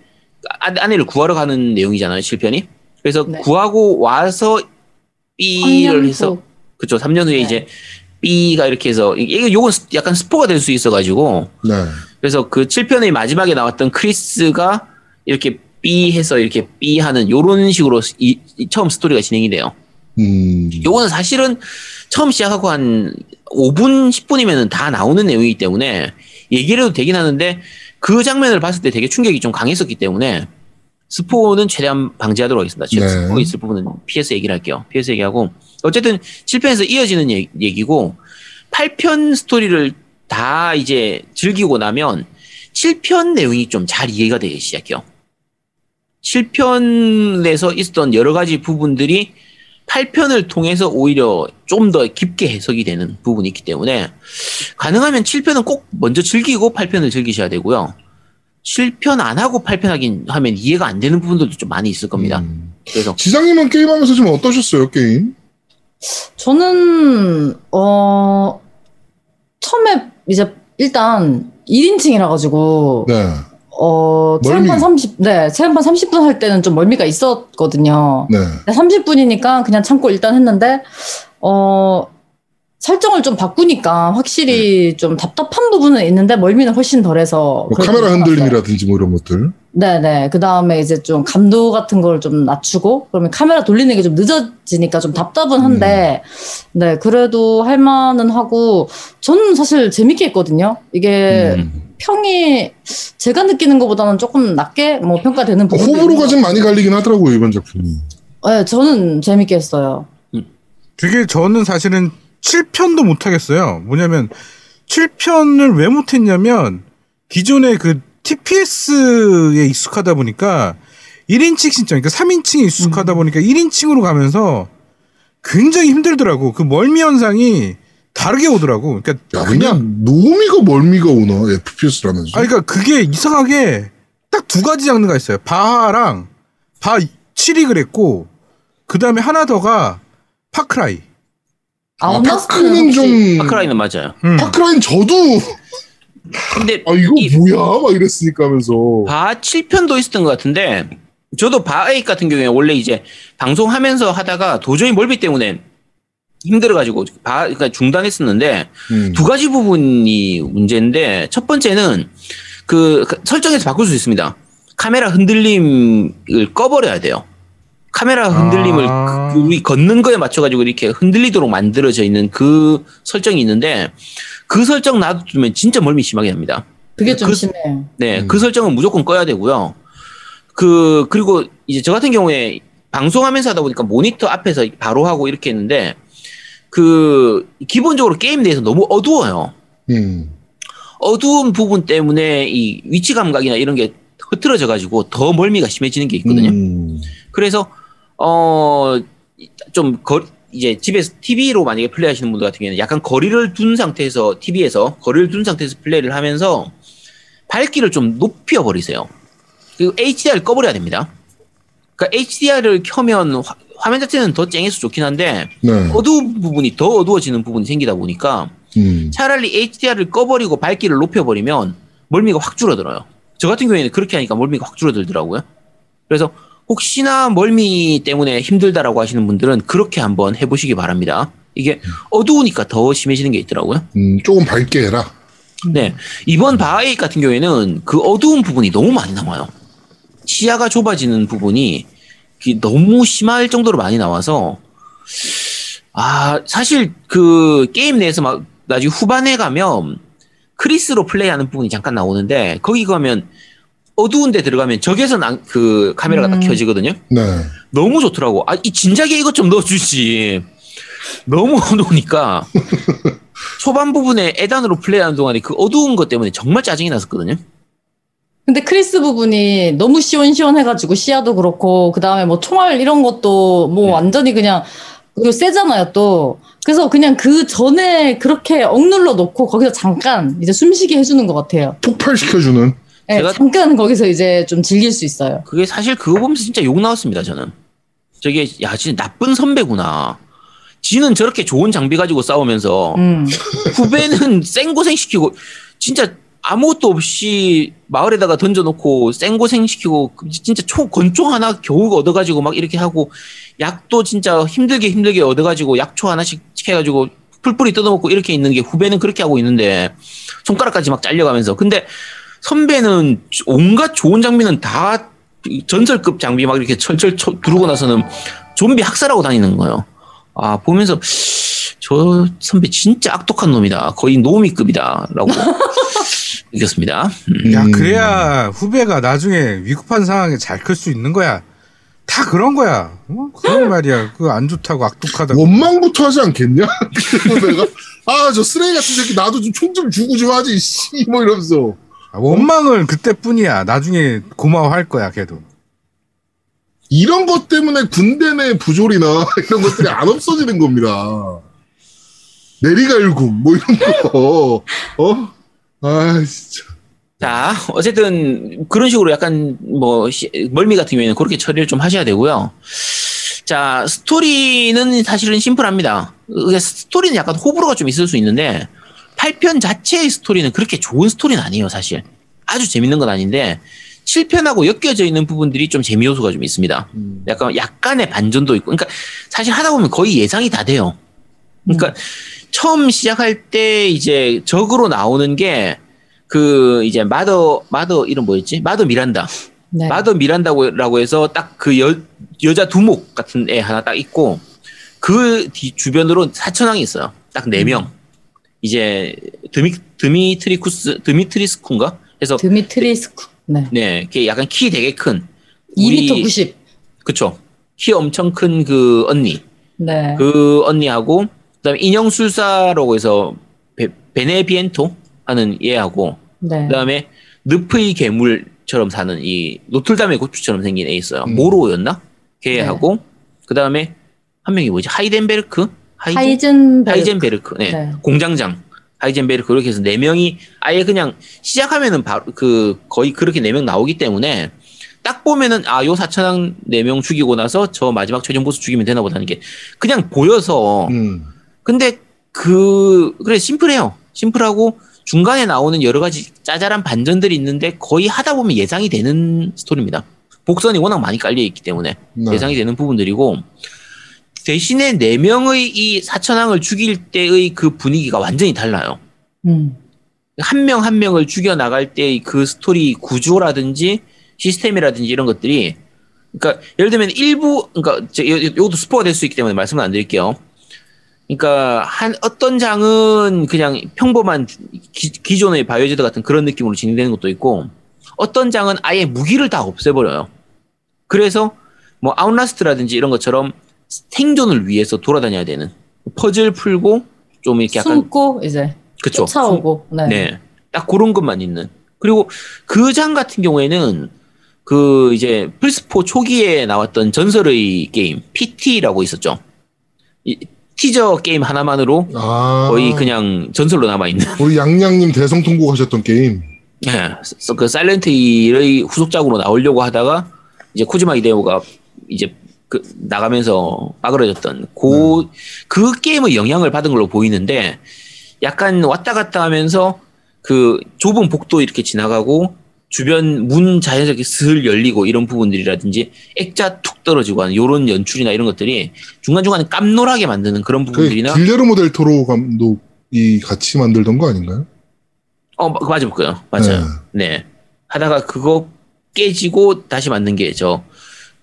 아, 아내를 구하러 가는 내용이잖아요. 7편이. 그래서 네. 구하고 와서 3년 해서 후. 그쵸. 3년 후에 네. 이제 B가 이렇게 해서 이게 요건 스- 약간 스포가 될 수 있어가지고 네. 그래서 그 7편의 마지막에 나왔던 크리스가 이렇게 B 해서 이렇게 B 하는 요런 식으로 이, 이 처음 스토리가 진행이 돼요. 음. 요거는 사실은 처음 시작하고 한 5분, 10분이면 다 나오는 내용이기 때문에 얘기를 해도 되긴 하는데 그 장면을 봤을 때 되게 충격이 좀 강했었기 때문에 스포는 최대한 방지하도록 하겠습니다. 네. 스포 있을 부분은 PS 얘기를 할게요. PS 얘기하고 어쨌든 7편에서 이어지는 얘- 얘기 고 8편 스토리를 다 이제 즐기고 나면 7편 내용이 좀 잘 이해가 되기 시작해요. 7편에서 있었던 여러 가지 부분들이 8편을 통해서 오히려 좀 더 깊게 해석이 되는 부분이 있기 때문에 가능하면 7편은 꼭 먼저 즐기고 8편을 즐기셔야 되고요. 7편 안 하고 8편 하긴 하면 이해가 안 되는 부분들도 좀 많이 있을 겁니다. 음. 그래서 지장님은 게임하면서 좀 어떠셨어요, 게임? 저는 어 처음에 이제 일단 1인칭이라 가지고 네. 어. 체험판 30 네, 체험판 30분 할 때는 좀 멀미가 있었거든요. 네. 30분이니까 그냥 참고 일단 했는데 어 설정을 좀 바꾸니까 확실히 좀 답답한 부분은 있는데 멀미는 훨씬 덜해서 뭐 카메라. 흔들림이라든지 뭐 이런 것들. 네네. 그 다음에 이제 좀 감도 같은 걸 좀 낮추고, 그러면 카메라 돌리는 게 좀 늦어지니까 좀 답답은 한데, 네, 그래도 할만은 하고, 저는 사실 재밌게 했거든요. 이게 음. 평이 제가 느끼는 것보다는 조금 낮게 뭐 평가되는 어, 호불호가 있는 좀 많이 갈리긴 하더라고요, 이번 작품이. 것- 네, 저는 재밌게 했어요. 되게 저는 사실은 7편도 못 하겠어요. 뭐냐면 7편을 왜 못 했냐면 기존의 그 TPS에 익숙하다 보니까 1인칭 신청, 그러니까 3인칭에 익숙하다 보니까 1인칭으로 가면서 굉장히 힘들더라고. 그 멀미 현상이 다르게 오더라고. 그러니까 야, 그냥 그냥 노미가 멀미가 오나, FPS라면서. 아, 그러니까 그게 이상하게 딱 두 가지 장르가 있어요. 바하랑 바 7이 그랬고 그 다음에 하나 더가 파크라이. 아, 아, 파크는 파크는 좀. 파크라인은 맞아요. 음. 파크라인 저도, 근데 아, 이거 이- 뭐야? 막 이랬으니까 하면서. 바 7편도 있었던 것 같은데 저도 바에이 같은 경우에 원래 이제 방송하면서 하다가 도저히 멀미 때문에 힘들어가지고 바 그러니까 중단했었는데 음. 두 가지 부분이 문제인데 첫 번째는 그 설정에서 바꿀 수 있습니다. 카메라 흔들림을 꺼버려야 돼요. 카메라 흔들림을 아. 그 우리 걷는 거에 맞춰가지고 이렇게 흔들리도록 만들어져 있는 그 설정이 있는데 그 설정 놔두면 진짜 멀미 심하게 합니다. 그게 좀 그- 심해요. 네, 음. 그 설정은 무조건 꺼야 되고요. 그 그리고 이제 저 같은 경우에 방송하면서 하다 보니까 모니터 앞에서 바로 하고 이렇게 했는데 그 기본적으로 게임 내에서 너무 어두워요. 음. 어두운 부분 때문에 이 위치 감각이나 이런 게 흐트러져 가지고 더 멀미가 심해지는 게 있거든요. 음. 그래서 어 좀 이제 집에서 TV로 만약에 플레이하시는 분들 같은 경우에는 약간 거리를 둔 상태에서 TV에서 거리를 둔 상태에서 플레이를 하면서 밝기를 좀 높여 버리세요. 그리고 HDR을 꺼버려야 됩니다. 그러니까 HDR을 켜면 화, 면 자체는 더 쨍해서 좋긴 한데 네. 어두운 부분이 더 어두워지는 부분이 생기다 보니까 음. 차라리 HDR을 꺼버리고 밝기를 높여버리면 멀미가 확 줄어들어요. 저 같은 경우에는 그렇게 하니까 멀미가 확 줄어들더라고요. 그래서 혹시나 멀미 때문에 힘들다라고 하시는 분들은 그렇게 한번 해보시기 바랍니다. 이게 어두우니까 더 심해지는 게 있더라고요. 음, 조금 밝게 해라. 네. 이번 바하이 같은 경우에는 그 어두운 부분이 너무 많이 나와요. 시야가 좁아지는 부분이 너무 심할 정도로 많이 나와서, 아, 사실 그 게임 내에서 막 나중에 후반에 가면 크리스로 플레이하는 부분이 잠깐 나오는데, 거기 가면 어두운 데 들어가면 적외선 그 카메라가 딱 음. 켜지거든요. 네. 너무 좋더라고. 아, 이 진작에 이것 좀 넣어주지. 너무 [laughs] 어두우니까. 초반 부분에 에단으로 플레이하는 동안에 그 어두운 것 때문에 정말 짜증이 났었거든요. 근데 크리스 부분이 너무 시원시원해가지고 시야도 그렇고 그 다음에 뭐 총알 이런 것도 뭐 네. 완전히 그냥 그리고 세잖아요 또 그래서 그냥 그 전에 그렇게 억눌러 놓고 거기서 잠깐 이제 숨쉬게 해주는 것 같아요. 폭발시켜주는. 네, 제가- 잠깐 거기서 이제 좀 즐길 수 있어요. 그게 사실 그거 보면서 진짜 욕 나왔습니다, 저는. 저게, 야, 진짜 나쁜 선배구나. 지는 저렇게 좋은 장비 가지고 싸우면서 음. [laughs] 후배는 생고생 시키고 진짜 아무것도 없이 마을에다가 던져놓고 생고생 시키고 진짜 총 권총 하나 겨우 얻어가지고 막 이렇게 하고 약도 진짜 힘들게 힘들게 얻어가지고 약초 하나씩 해가지고 풀뿌리 뜯어먹고 이렇게 있는 게 후배는 그렇게 하고 있는데 손가락까지 막 잘려가면서 근데 선배는 온갖 좋은 장비는 다 전설급 장비 막 이렇게 철철 쳐- 두르고 나서는 좀비 학살하고 다니는 거예요. 아 보면서 저 선배 진짜 악독한 놈이다. 거의 노미급이다라고 [laughs] 느꼈습니다. 음. 야 음. 그래야 후배가 나중에 위급한 상황에 잘 클 수 있는 거야. 다 그런 거야. 어? 그런 말이야. 그거 안 좋다고 악독하다고. 원망부터 하지 않겠냐? [laughs] 그리고 내가 아 저 쓰레기 같은 새끼 나도 좀 총좀 주고 좀 하지 씨 뭐 이러면서 아, 원망은 그때뿐이야. 나중에 고마워할 거야. 걔도. 이런 것 때문에 군대 내 부조리나 [laughs] 이런 것들이 안 없어지는 겁니다. 내리갈굼 뭐 이런 거 어? 아 진짜 자, 어쨌든 그런 식으로 약간 뭐 시- 멀미 같은 경우에는 그렇게 처리를 좀 하셔야 되고요. 자, 스토리는 사실은 심플합니다. 이게 스토리는 약간 호불호가 좀 있을 수 있는데 8편 자체의 스토리는 그렇게 좋은 스토리는 아니에요, 사실. 아주 재밌는 건 아닌데 7편하고 엮여져 있는 부분들이 좀 재미 요소가 좀 있습니다. 약간 약간의 반전도 있고, 그러니까 사실 하다 보면 거의 예상이 다 돼요. 그러니까 처음 시작할 때 이제 적으로 나오는 게 그 이제 mother mother 이름 뭐였지? Mother 미란다. 네. Mother 미란다라고 해서 딱 그 여, 여자 두목 같은 애 하나 딱 있고 그 뒤 주변으로 사천왕이 있어요. 딱 네 명. 이제 드미 드미트리쿠스 드미트리스쿠인가? 해서 드미트리스쿠. 네. 네, 걔 약간 키 되게 큰 2m 90. 그쵸. 키 엄청 큰 그 언니. 네. 그 언니하고 그다음에 인형술사라고 해서 베, 베네비엔토 하는 얘하고 네. 그다음에 늪의 괴물처럼 사는 이 노틀담의 꼽추처럼 생긴 애 있어요. 음. 모로였나? 네. 걔하고 그다음에 한 명이 뭐지? 하이덴베르크? 하이젠, 하이젠베르크. 하이젠베르크. 네. 네. 공장장. 하이젠베르크 그렇게 해서 네 명이 아예 그냥 시작하면은 바로 그 거의 그렇게 네 명 나오기 때문에 딱 보면은 아 요 사천왕 네 명 죽이고 나서 저 마지막 최종 보스 죽이면 되나 보다는 게 그냥 보여서 음. 근데 그 그래 심플해요. 심플하고 중간에 나오는 여러 가지 짜잘한 반전들이 있는데 거의 하다 보면 예상이 되는 스토리입니다. 복선이 워낙 많이 깔려 있기 때문에 네. 예상이 되는 부분들이고 대신에 네 명의 이 사천왕을 죽일 때의 그 분위기가 완전히 달라요. 음. 한명한 명을 죽여 나갈 때 그 스토리 구조라든지 시스템이라든지 이런 것들이 그러니까 예를 들면 일부 그러니까 요것도 스포가 될 수 있기 때문에 말씀을 안 드릴게요. 그러니까 한 어떤 장은 그냥 평범한 기, 존의 바이오하자드 같은 그런 느낌으로 진행되는 것도 있고 어떤 장은 아예 무기를 다 없애버려요. 그래서 뭐 Outlast라든지 이런 것처럼 생존을 위해서 돌아다녀야 되는 퍼즐 풀고 좀 이렇게 약간 숨고 이제 그쵸 쫓아오고. 네. 네. 딱 그런 것만 있는. 그리고 그 장 같은 경우에는 그 이제 플스 four 초기에 나왔던 전설의 게임 PT라고 있었죠. 이 티저 게임 하나만으로 아. 거의 그냥 전설로 남아 있는. 우리 양양님 대성 통곡 하셨던 게임. 예, 서- 그 Silent Hill의 후속작으로 나오려고 하다가 이제 코지마 히데오가 이제 그 나가면서 빠그러졌던 그, 그 게임의 영향을 받은 걸로 보이는데 약간 왔다 갔다 하면서 그 좁은 복도 이렇게 지나가고 주변 문 자연스럽게 슬 열리고 이런 부분들이라든지 액자 툭 떨어지고 하는 요런 연출이나 이런 것들이 중간중간에 깜놀하게 만드는 그런 그 부분들이나 길레르모 델 토로 감독이 같이 만들던 거 아닌가요? 어, 마- 맞을 거예요. 맞아요. 네. 하다가 그거 깨지고 다시 만든 게 저,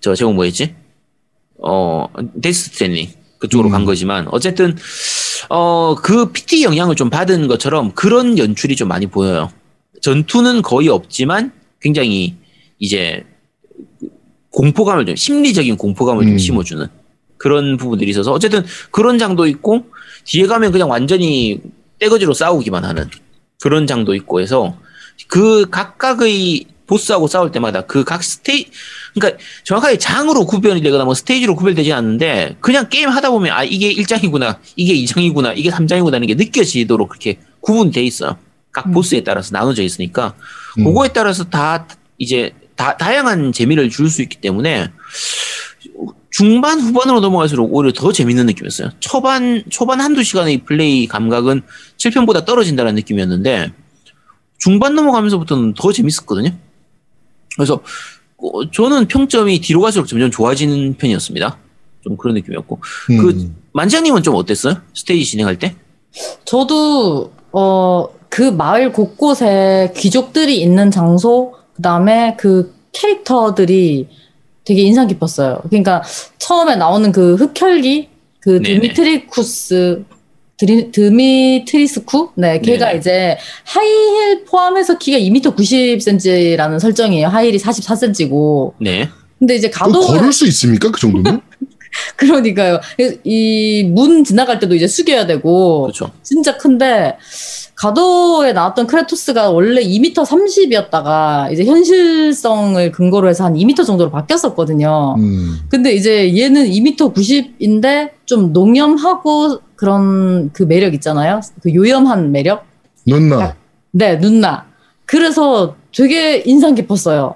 저 제목 뭐였지? 어, Death Stranding. 그쪽으로 음. 간 거지만, 어쨌든, 어, 그 PT 영향을 좀 받은 것처럼 그런 연출이 좀 많이 보여요. 전투는 거의 없지만 굉장히 이제 공포감을 좀, 심리적인 공포감을 좀 음. 심어주는 그런 부분들이 있어서 어쨌든 그런 장도 있고, 뒤에 가면 그냥 완전히 떼거지로 싸우기만 하는 그런 장도 있고 해서 그 각각의 보스하고 싸울 때마다 그 각 스테이 그러니까 정확하게 장으로 구별이 되거나 뭐 스테이지로 구별되지 않는데 그냥 게임 하다 보면 아 이게 1장이구나 이게 2장이구나 이게 3장이구나 하는 게 느껴지도록 그렇게 구분돼 있어요. 각 음. 보스에 따라서 나눠져 있으니까 음. 그거에 따라서 다 이제 다 다양한 재미를 줄 수 있기 때문에 중반 후반으로 넘어갈수록 오히려 더 재밌는 느낌이었어요. 초반 초반 한두 시간의 플레이 감각은 7편보다 떨어진다는 느낌이었는데 중반 넘어가면서부터는 더 재밌었거든요. 그래서 어, 저는 평점이 뒤로 갈수록 점점 좋아지는 편이었습니다. 좀 그런 느낌이었고 음. 그- 만장님은 좀 어땠어요? 스테이지 진행할 때? 저도 어 그 마을 곳곳에 귀족들이 있는 장소 그다음에 그 캐릭터들이 되게 인상 깊었어요. 그러니까 처음에 나오는 그 흑혈기 그 네네. 드미트리쿠스 드리, 드미트리스쿠 네 걔가 네네. 이제 하이힐 포함해서 키가 2m 90cm라는 설정이에요. 하이힐이 44cm고 네. 근데 이제 가도 걸을 수 있습니까? 그 정도면? [laughs] 그러니까요. 이 문 지나갈 때도 이제 숙여야 되고 그렇죠. 진짜 큰데 가도에 나왔던 크레토스가 원래 2m 30이었다가 이제 현실성을 근거로 해서 한 2m 정도로 바뀌었었거든요. 음. 근데 이제 얘는 2m 90인데 좀 농염하고 그런 그 매력 있잖아요. 그 요염한 매력? 누나. 네, 눈나. 그래서 되게 인상 깊었어요.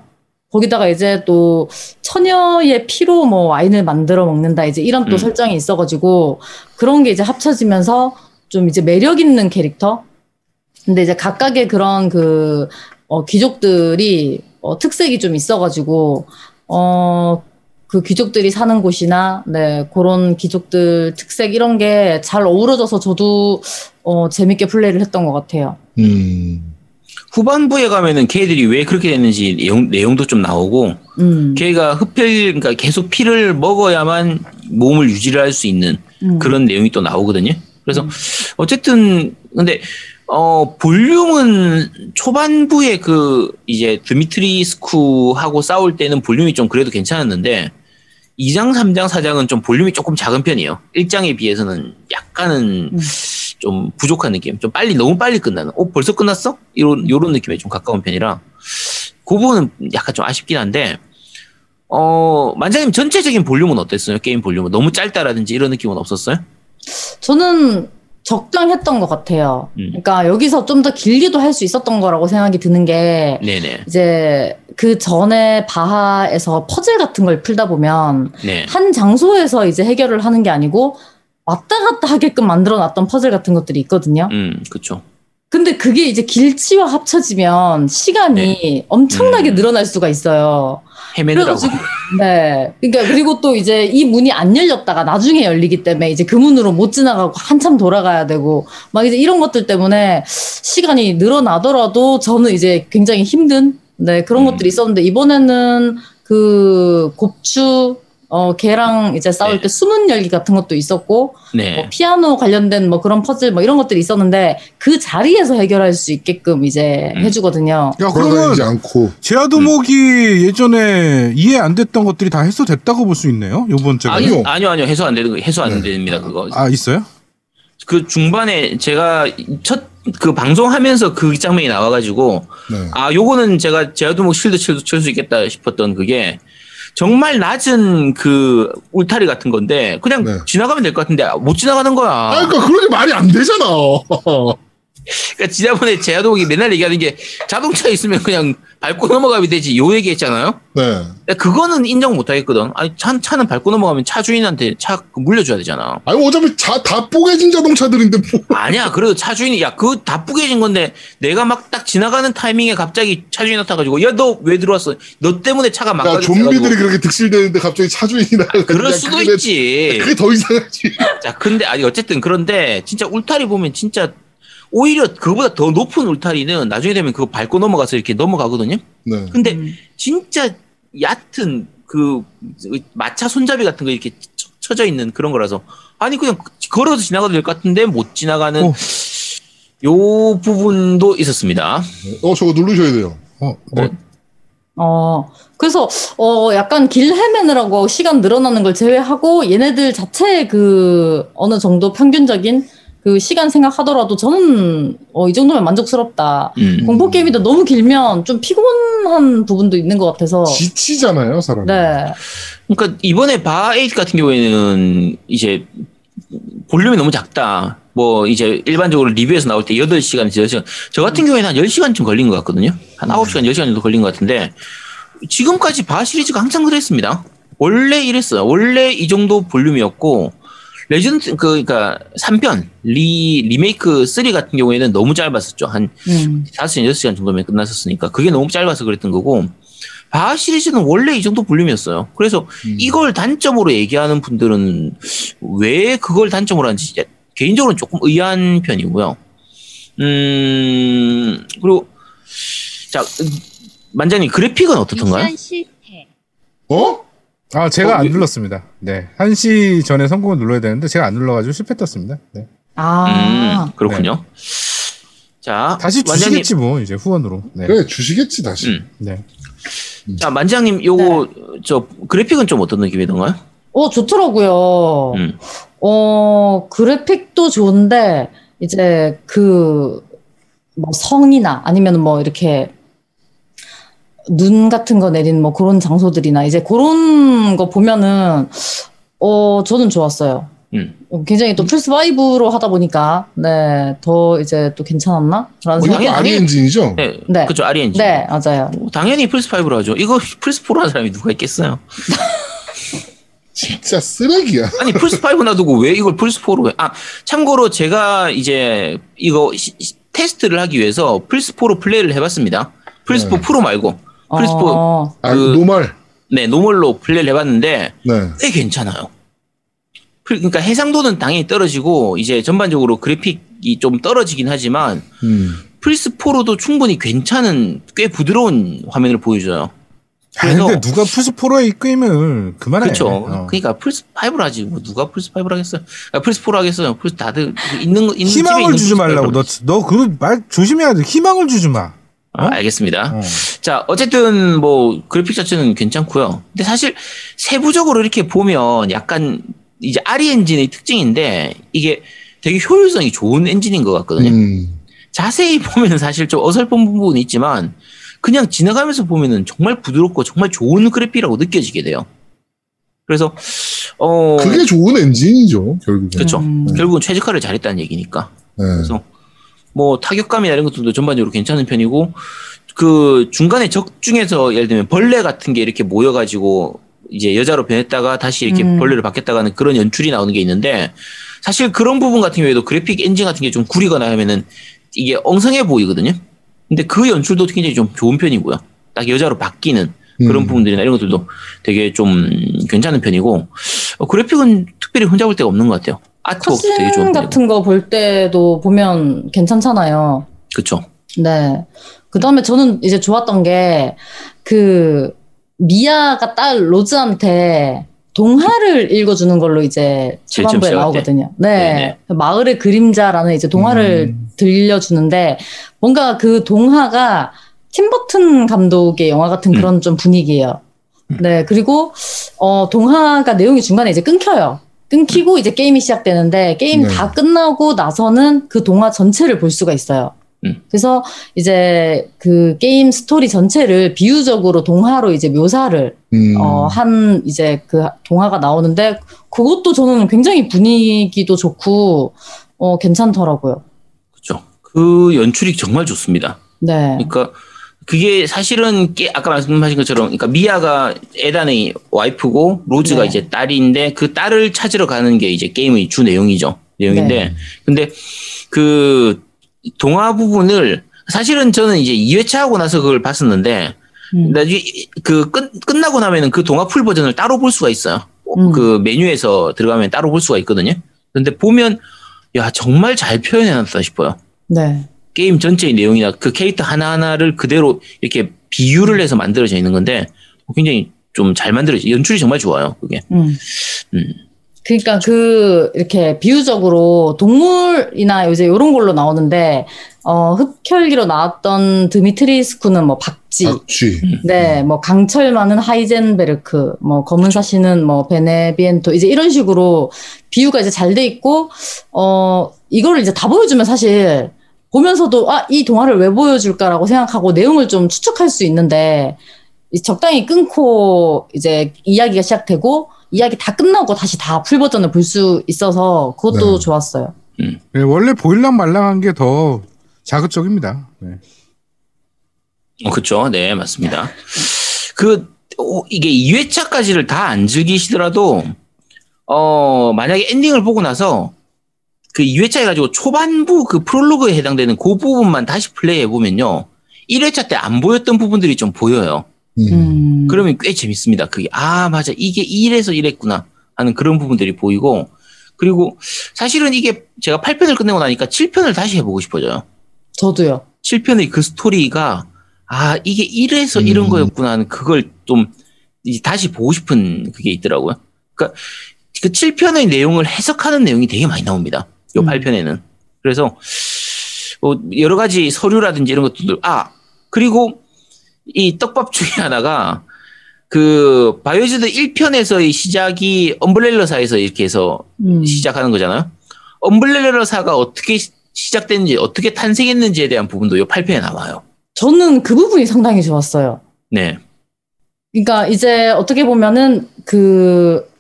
거기다가 이제 또 처녀의 피로 뭐 와인을 만들어 먹는다 이제 이런 또 음. 설정이 있어가지고 그런 게 이제 합쳐지면서 좀 이제 매력 있는 캐릭터. 근데 이제 각각의 그런 그 어, 귀족들이 어, 특색이 좀 있어가지고 어. 그 귀족들이 사는 곳이나 네 그런 귀족들 특색 이런 게 잘 어우러져서 저도 어 재밌게 플레이를 했던 것 같아요. 음. 후반부에 가면은 걔들이 왜 그렇게 됐는지 내용, 내용 도 좀 나오고 음. 걔가 흡혈 그러니까 계속 피를 먹어야만 몸을 유지를 할 수 있는 음. 그런 내용이 또 나오거든요. 그래서 어쨌든 근데 어 볼륨은 초반부에 그 이제 드미트리스쿠하고 싸울 때는 볼륨이 좀 그래도 괜찮았는데 2장, 3장, 4장은 좀 볼륨이 조금 작은 편이에요. 1장에 비해서는 약간은 음. 좀 부족한 느낌. 좀 빨리 너무 빨리 끝나는. 어 벌써 끝났어? 이런 요런 느낌에 좀 가까운 편이라 그 부분은 약간 좀 아쉽긴 한데 어 만장님 전체적인 볼륨은 어땠어요? 게임 볼륨은 너무 짧다라든지 이런 느낌은 없었어요? 저는 적당했던 것 같아요. 음. 그러니까 여기서 좀 더 길게도 할 수 있었던 거라고 생각이 드는 게 네네. 이제 그 전에 바하에서 퍼즐 같은 걸 풀다 보면 네. 한 장소에서 이제 해결을 하는 게 아니고 왔다 갔다 하게끔 만들어 놨던 퍼즐 같은 것들이 있거든요. 음, 그쵸. 근데 그게 이제 길치와 합쳐지면 시간이 엄청나게 음. 늘어날 수가 있어요. 헤매느라고. 네. 그러니까 그리고 또 이제 이 문이 안 열렸다가 나중에 열리기 때문에 이제 그 문으로 못 지나가고 한참 돌아가야 되고 막 이제 이런 것들 때문에 시간이 늘어나더라도 저는 이제 굉장히 힘든 네 그런 음. 것들이 있었는데 이번에는 그 곱추 어 걔랑 이제 싸울 네. 때 수문 열기 같은 것도 있었고 뭐 네. 피아노 관련된 뭐 그런 퍼즐 뭐 이런 것들이 있었는데 그 자리에서 해결할 수 있게끔 이제 음. 해주거든요. 야 그러면 않고. 제아도목이 예전에 이해 안 됐던 것들이 다 해소됐다고 볼 수 있네요. 요번 주가. 아니요, 아니요. 아니요, 아니요. 해소 안 되는 거, 해소 안 네. 됩니다, 그거. 아 있어요? 그 중반에 제가 첫 그 방송하면서 그 장면이 나와가지고, 네. 아, 요거는 제가 제아두목 실드 칠수 있겠다 싶었던 그게, 정말 낮은 그 울타리 같은 건데 그냥 네. 지나가면 될 것 같은데 못 지나가는 거야. 아, 그러니까 그런 게 말이 안 되잖아. 그러니까 지난번에 제아동이 맨날 얘기하는 게 자동차 있으면 그냥 밟고 넘어가면 되지 요 얘기했잖아요. 네. 그거는 인정 못 하겠거든. 아니 차, 차는 밟고 넘어가면 차 주인한테 차 물려줘야 되잖아. 아니, 어차피 자, 다 뽀개진 자동차들인데, 뭐. [laughs] 아니야. 그래도 차 주인이 야 그거 다 뿌개진 건데 내가 막 딱 지나가는 타이밍에 갑자기 차 주인 나타가지고 야 너 왜 들어왔어? 너 때문에 차가 야, 망가졌어. 좀비들이 그렇게 득실되는데 갑자기 차 주인이 나가. 그럴 수도 있지. [laughs] 그게 더 이상하지. 자, 근데 아니 어쨌든 그런데 진짜 울타리 보면 진짜 오히려 그거보다 더 높은 울타리는 나중에 되면 그거 밟고 넘어가서 이렇게 넘어가거든요. 네. 근데 음. 진짜 얕은 그 마차 손잡이 같은 거 이렇게 쳐- 쳐져 있는 그런 거라서 아니 그냥 걸어서 지나가도 될 것 같은데 못 지나가는 오. 요 부분도 있었습니다. 어, 저거 누르셔야 돼요. 어, 네. 어, 그래서, 어, 약간 길 헤매느라고 시간 늘어나는 걸 제외하고 얘네들 자체의 그 어느 정도 평균적인 그 시간 생각하더라도 저는 어, 이 정도면 만족스럽다. 음. 공포 게임이 너무 길면 좀 피곤한 부분도 있는 것 같아서. 지치잖아요, 사람. 네. 그러니까 이번에 바8 같은 경우에는 이제 볼륨이 너무 작다. 뭐 이제 일반적으로 리뷰에서 나올 때 8시간, 10시간. 저 같은 경우에는 한 10시간쯤 걸린 것 같거든요. 한 9시간, 10시간 정도 걸린 것 같은데 지금까지 바하 시리즈가 항상 그랬습니다. 원래 이랬어요. 원래 이 정도 볼륨이었고 레전드 그 그러니까 3편 리 리메이크 3 같은 경우에는 너무 짧았었죠. 한 음. 5시간, 6시간 정도면 끝났었으니까 그게 너무 짧아서 그랬던 거고 바하 시리즈는 원래 이 정도 볼륨이었어요. 그래서 음. 이걸 단점으로 얘기하는 분들은 왜 그걸 단점으로 하는지 개인적으로는 조금 의아한 편이고요. 음, 그리고 자, 음, 만장님 그래픽은 어떻던가요? 어? 아, 제가 어, 안 왜- 눌렀습니다. 네. 1시 전에 성공을 눌러야 되는데 제가 안 눌러가지고 실패 떴습니다. 네. 아. 음, 그렇군요. 자, 다시 주시겠지 뭐, 이제 후원으로. 네. 그래, 주시겠지, 다시. 음. 네. 자, 만장님 요거 저 그래픽은 좀 어떤 느낌이던가요? 어, 좋더라고요. 음. 어, 그래픽도 좋은데, 이제 그, 뭐 성이나 아니면 뭐 이렇게 눈 같은 거 내린 뭐 그런 장소들이나 이제 그런 거 보면은, 어, 저는 좋았어요. 음. 어, 굉장히 또 플스 5로 하다 보니까, 네, 더 이제 또 괜찮았나? 라는 어, 생각. 이것도 아리 엔진이죠? 네, 네. 그죠 아리 엔진. 네, 맞아요. 뭐 당연히 플스 5로 하죠. 이거 플스 4로 하는 사람이 누가 있겠어요? [laughs] 진짜 쓰레기야. 아니 플스 5 놔두고 왜 이걸 플스 4로 해? 아 참고로 제가 이제 이거 시- 시- 테스트를 하기 위해서 플스 4로 플레이를 해봤습니다. 플스 4 네. 프로 말고 플스 4 어, 아, 그- normal. 네 normal로 플레이를 해봤는데 네. 꽤 괜찮아요. 플- 그러니까 해상도는 당연히 떨어지고 이제 전반적으로 그래픽이 좀 떨어지긴 하지만 음. 플스 4로도 충분히 괜찮은 꽤 부드러운 화면을 보여줘요. 아, 그래서- 근데 누가 플스 4로 이 게임을 그만해. 그렇죠. 어. 그러니까 플스 5로 하지. 뭐 누가 플스 5로 하겠어요? 아, 플스 4로 하겠어요. 플스 다들 있는 거 있는 희망을 있는 주지 플스 말라고. 5로 너, 너, 그말 조심해야 돼. 희망을 주지 마. 아, 알겠습니다. 어. 자, 어쨌든 뭐 그래픽 자체는 괜찮고요. 근데 사실 세부적으로 이렇게 보면 약간 이제 RE 엔진의 특징인데 이게 되게 효율성이 좋은 엔진인 것 같거든요. 음. 자세히 [laughs] 보면 사실 좀 어설픈 부분이 있지만 그냥 지나가면서 보면은 정말 부드럽고 정말 좋은 그래픽이라고 느껴지게 돼요. 그래서 어 그게 좋은 엔진이죠, 결국엔. 그렇죠. 음. 결국은 최적화를 잘했다는 얘기니까. 네. 그래서 뭐 타격감이나 이런 것들도 전반적으로 괜찮은 편이고 그 중간에 적 중에서 예를 들면 벌레 같은 게 이렇게 모여가지고 이제 여자로 변했다가 다시 이렇게 음. 벌레를 바뀌었다가는 그런 연출이 나오는 게 있는데 사실 그런 부분 같은 경우에도 그래픽 엔진 같은 게 좀 구리거나 하면은 이게 엉성해 보이거든요. 근데 그 연출도 굉장히 좀 좋은 편이고요. 딱 여자로 바뀌는 그런 음. 부분들이나 이런 것들도 되게 좀 괜찮은 편이고 어, 그래픽은 특별히 흠잡을 데가 없는 것 같아요. 아트웍도 되게 좋은. 같은 거 볼 때도 보면 괜찮잖아요. 그렇죠. 네. 그 다음에 저는 이제 좋았던 게, 그, 미아가 딸 로즈한테 동화를 읽어주는 걸로 이제 초반부에 나오거든요. 네 네. 네. 마을의 그림자라는 이제 동화를 음. 들려주는데, 뭔가 그 동화가 팀버튼 감독의 영화 같은 음. 그런 좀 분위기예요. 네. 그리고, 어, 동화가 내용이 중간에 이제 끊겨요. 끊기고 이제 게임이 시작되는데, 게임 네. 다 끝나고 나서는 그 동화 전체를 볼 수가 있어요. 음. 그래서 이제 그 게임 스토리 전체를 비유적으로 동화로 이제 묘사를 음. 어, 한 이제 그 동화가 나오는데 그것도 저는 굉장히 분위기도 좋고 어, 괜찮더라고요. 그렇죠. 그 연출이 정말 좋습니다. 네. 그러니까 그게 사실은 게- 아까 말씀하신 것처럼 그러니까 미아가 에단의 와이프고 로즈가 네. 이제 딸인데 그 딸을 찾으러 가는 게 이제 게임의 주 내용이죠. 내용인데 네. 근데 그 동화 부분을 사실은 저는 이제 2회차 하고 나서 그걸 봤었는데 음. 나중에 그 끝, 끝나고 나면은 그 동화 full 버전을 따로 볼 수가 있어요. 음. 그 메뉴에서 들어가면 따로 볼 수가 있거든요. 근데 보면 야 정말 잘 표현해놨다 싶어요. 네. 게임 전체의 내용이나 그 캐릭터 하나하나를 그대로 이렇게 비유를 해서 만들어져 있는 건데 굉장히 좀 잘 만들어져 연출이 정말 좋아요. 그게. 음. 음. 그러니까 그 이렇게 비유적으로 동물이나 요새 이런 걸로 나오는데 어 흡혈귀로 나왔던 드미트리스쿠는 뭐 박쥐, 박쥐. 네, 뭐 강철 말은 하이젠베르크, 뭐 검은 사시는 뭐 베네비엔토 이제 이런 식으로 비유가 이제 잘 돼 있고 어 이거를 이제 다 보여주면 사실 보면서도 아 이 동화를 왜 보여줄까라고 생각하고 내용을 좀 추측할 수 있는데 이 적당히 끊고 이제 이야기가 시작되고 이야기 다 끝나고 다시 다 full 버전을 볼 수 있어서 그것도 네. 좋았어요. 네, 원래 보일랑 말랑한 게 더 자극적입니다. 네. 어, 그쵸. 네, 맞습니다. 그, 어, 이게 2회차까지를 다 안 즐기시더라도, 어, 만약에 엔딩을 보고 나서, 그 2회차 해가지고 초반부 그 프롤로그에 해당되는 그 부분만 다시 플레이 해보면요. 1회차 때 안 보였던 부분들이 좀 보여요. 음. 음. 그러면 꽤 재밌습니다. 그게, 아, 맞아. 이게 이래서 이랬구나. 하는 그런 부분들이 보이고, 그리고 사실은 이게 제가 8편을 끝내고 나니까 7편을 다시 해보고 싶어져요. 저도요. 7편의 그 스토리가 아 이게 이래서 이런 음. 거였구나 하는 그걸 좀 이제 다시 보고 싶은 그게 있더라고요. 그러니까 그 7편의 내용을 해석하는 내용이 되게 많이 나옵니다. 요 음. 8편에는. 그래서 뭐 여러 가지 서류라든지 이런 것들 아 그리고 이 떡밥 중에 [laughs] 하나가 그 바이오즈드 1편에서의 시작이 엄블렐러사에서 이렇게 해서 음. 시작하는 거잖아요. 엄블렐러사가 어떻게 시- 시작됐는지 어떻게 탄생했는지에 대한 부분도 요 8편에 나와요. 저는 그 부분이 상당히 좋았어요. 네. 그러니까 이제 어떻게 보면은 그 어,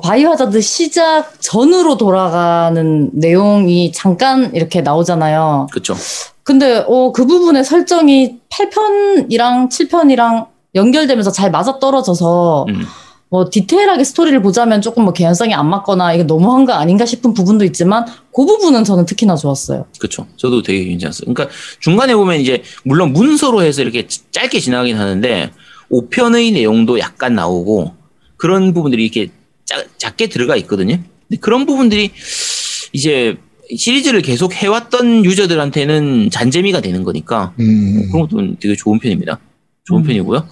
바이오하자드 시작 전으로 돌아가는 내용이 잠깐 이렇게 나오잖아요. 그렇죠. 근데 어, 그 부분의 설정이 8편이랑 7편이랑 연결되면서 잘 맞아 떨어져서 음. 뭐 디테일하게 스토리를 보자면 조금 뭐 개연성이 안 맞거나 이게 너무한 거 아닌가 싶은 부분도 있지만 그 부분은 저는 특히나 좋았어요. 그렇죠. 저도 되게 괜찮았어요. 그러니까 중간에 보면 이제 물론 문서로 해서 이렇게 짧게 지나가긴 하는데 5편의 내용도 약간 나오고 그런 부분들이 이렇게 짜- 작 게 들어가 있거든요. 그런 부분들이 이제 시리즈를 계속 해왔던 유저들한테는 잔재미가 되는 거니까 음. 그런 것도 되게 좋은 편입니다. 좋은 음. 편이고요.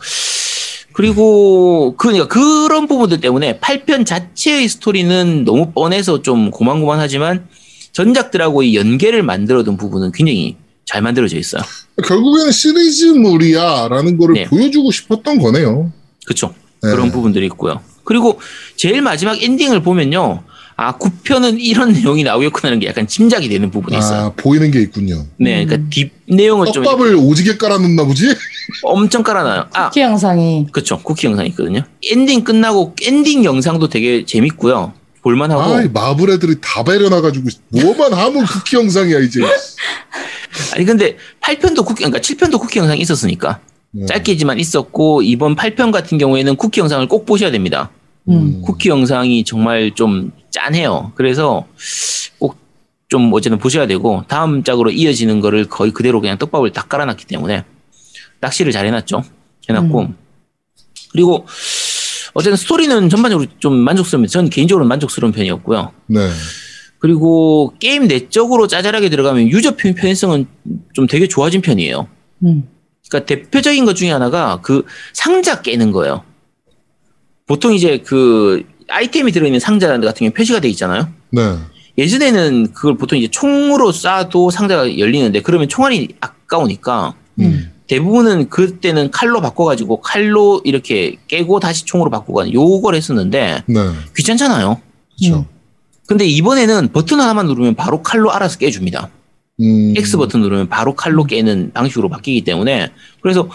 그리고 그러니까 그런 부분들 때문에 8편 자체의 스토리는 너무 뻔해서 좀 고만고만하지만 전작들하고의 연계를 만들어둔 부분은 굉장히 잘 만들어져 있어요. 결국에는 시리즈물이야라는 거를 네. 보여주고 싶었던 거네요. 그렇죠. 네. 그런 부분들이 있고요. 그리고 제일 마지막 엔딩을 보면요. 아, 9편은 이런 [laughs] 내용이 나오겠구나라는 게 약간 짐작이 되는 부분이 있어요. 아 보이는 게 있군요. 네, 그러니까 뒷 내용을 좀 떡밥을 오지게 깔아놓나 보지? [laughs] 엄청 깔아놔요. 아, 쿠키 영상이 그쵸. 쿠키 영상이 있거든요. 엔딩 끝나고 엔딩 영상도 되게 재밌고요. 볼만하고. 아이 마블 애들이 다 배려놔가지고 뭐만 하면 쿠키 영상이야 이제. [laughs] 아니 근데 8편도 쿠키 그러니까 7편도 쿠키 영상이 있었으니까 네. 짧게지만 있었고 이번 8편 같은 경우에는 쿠키 영상을 꼭 보셔야 됩니다. 음. 쿠키 영상이 정말 좀 짠해요. 그래서 꼭 좀 어쨌든 보셔야 되고 다음 짝으로 이어지는 거를 거의 그대로 그냥 떡밥을 다 깔아놨기 때문에 낚시를 잘 해놨죠. 해놨고 음. 그리고 어쨌든 스토리는 전반적으로 좀 만족스러운 전 개인적으로 는 만족스러운 편이었고요. 네. 그리고 게임 내적으로 짜잘하게 들어가면 유저 편- 편의성은 좀 되게 좋아진 편이에요. 음. 그러니까 대표적인 것 중에 하나가 그 상자 깨는 거예요. 보통 이제 그 아이템이 들어있는 상자 같은 경우 표시가 돼 있잖아요. 네. 예전에는 그걸 보통 이제 총으로 쏴도 상자가 열리는데 그러면 총알이 아까우니까 음. 대부분은 그때는 칼로 바꿔가지고 칼로 이렇게 깨고 다시 총으로 바꾸고 하는 요걸 했었는데 네. 귀찮잖아요. 그렇죠. 근데 이번에는 버튼 하나만 누르면 바로 칼로 알아서 깨줍니다. 음. X 버튼 누르면 바로 칼로 깨는 방식으로 바뀌기 때문에 그래서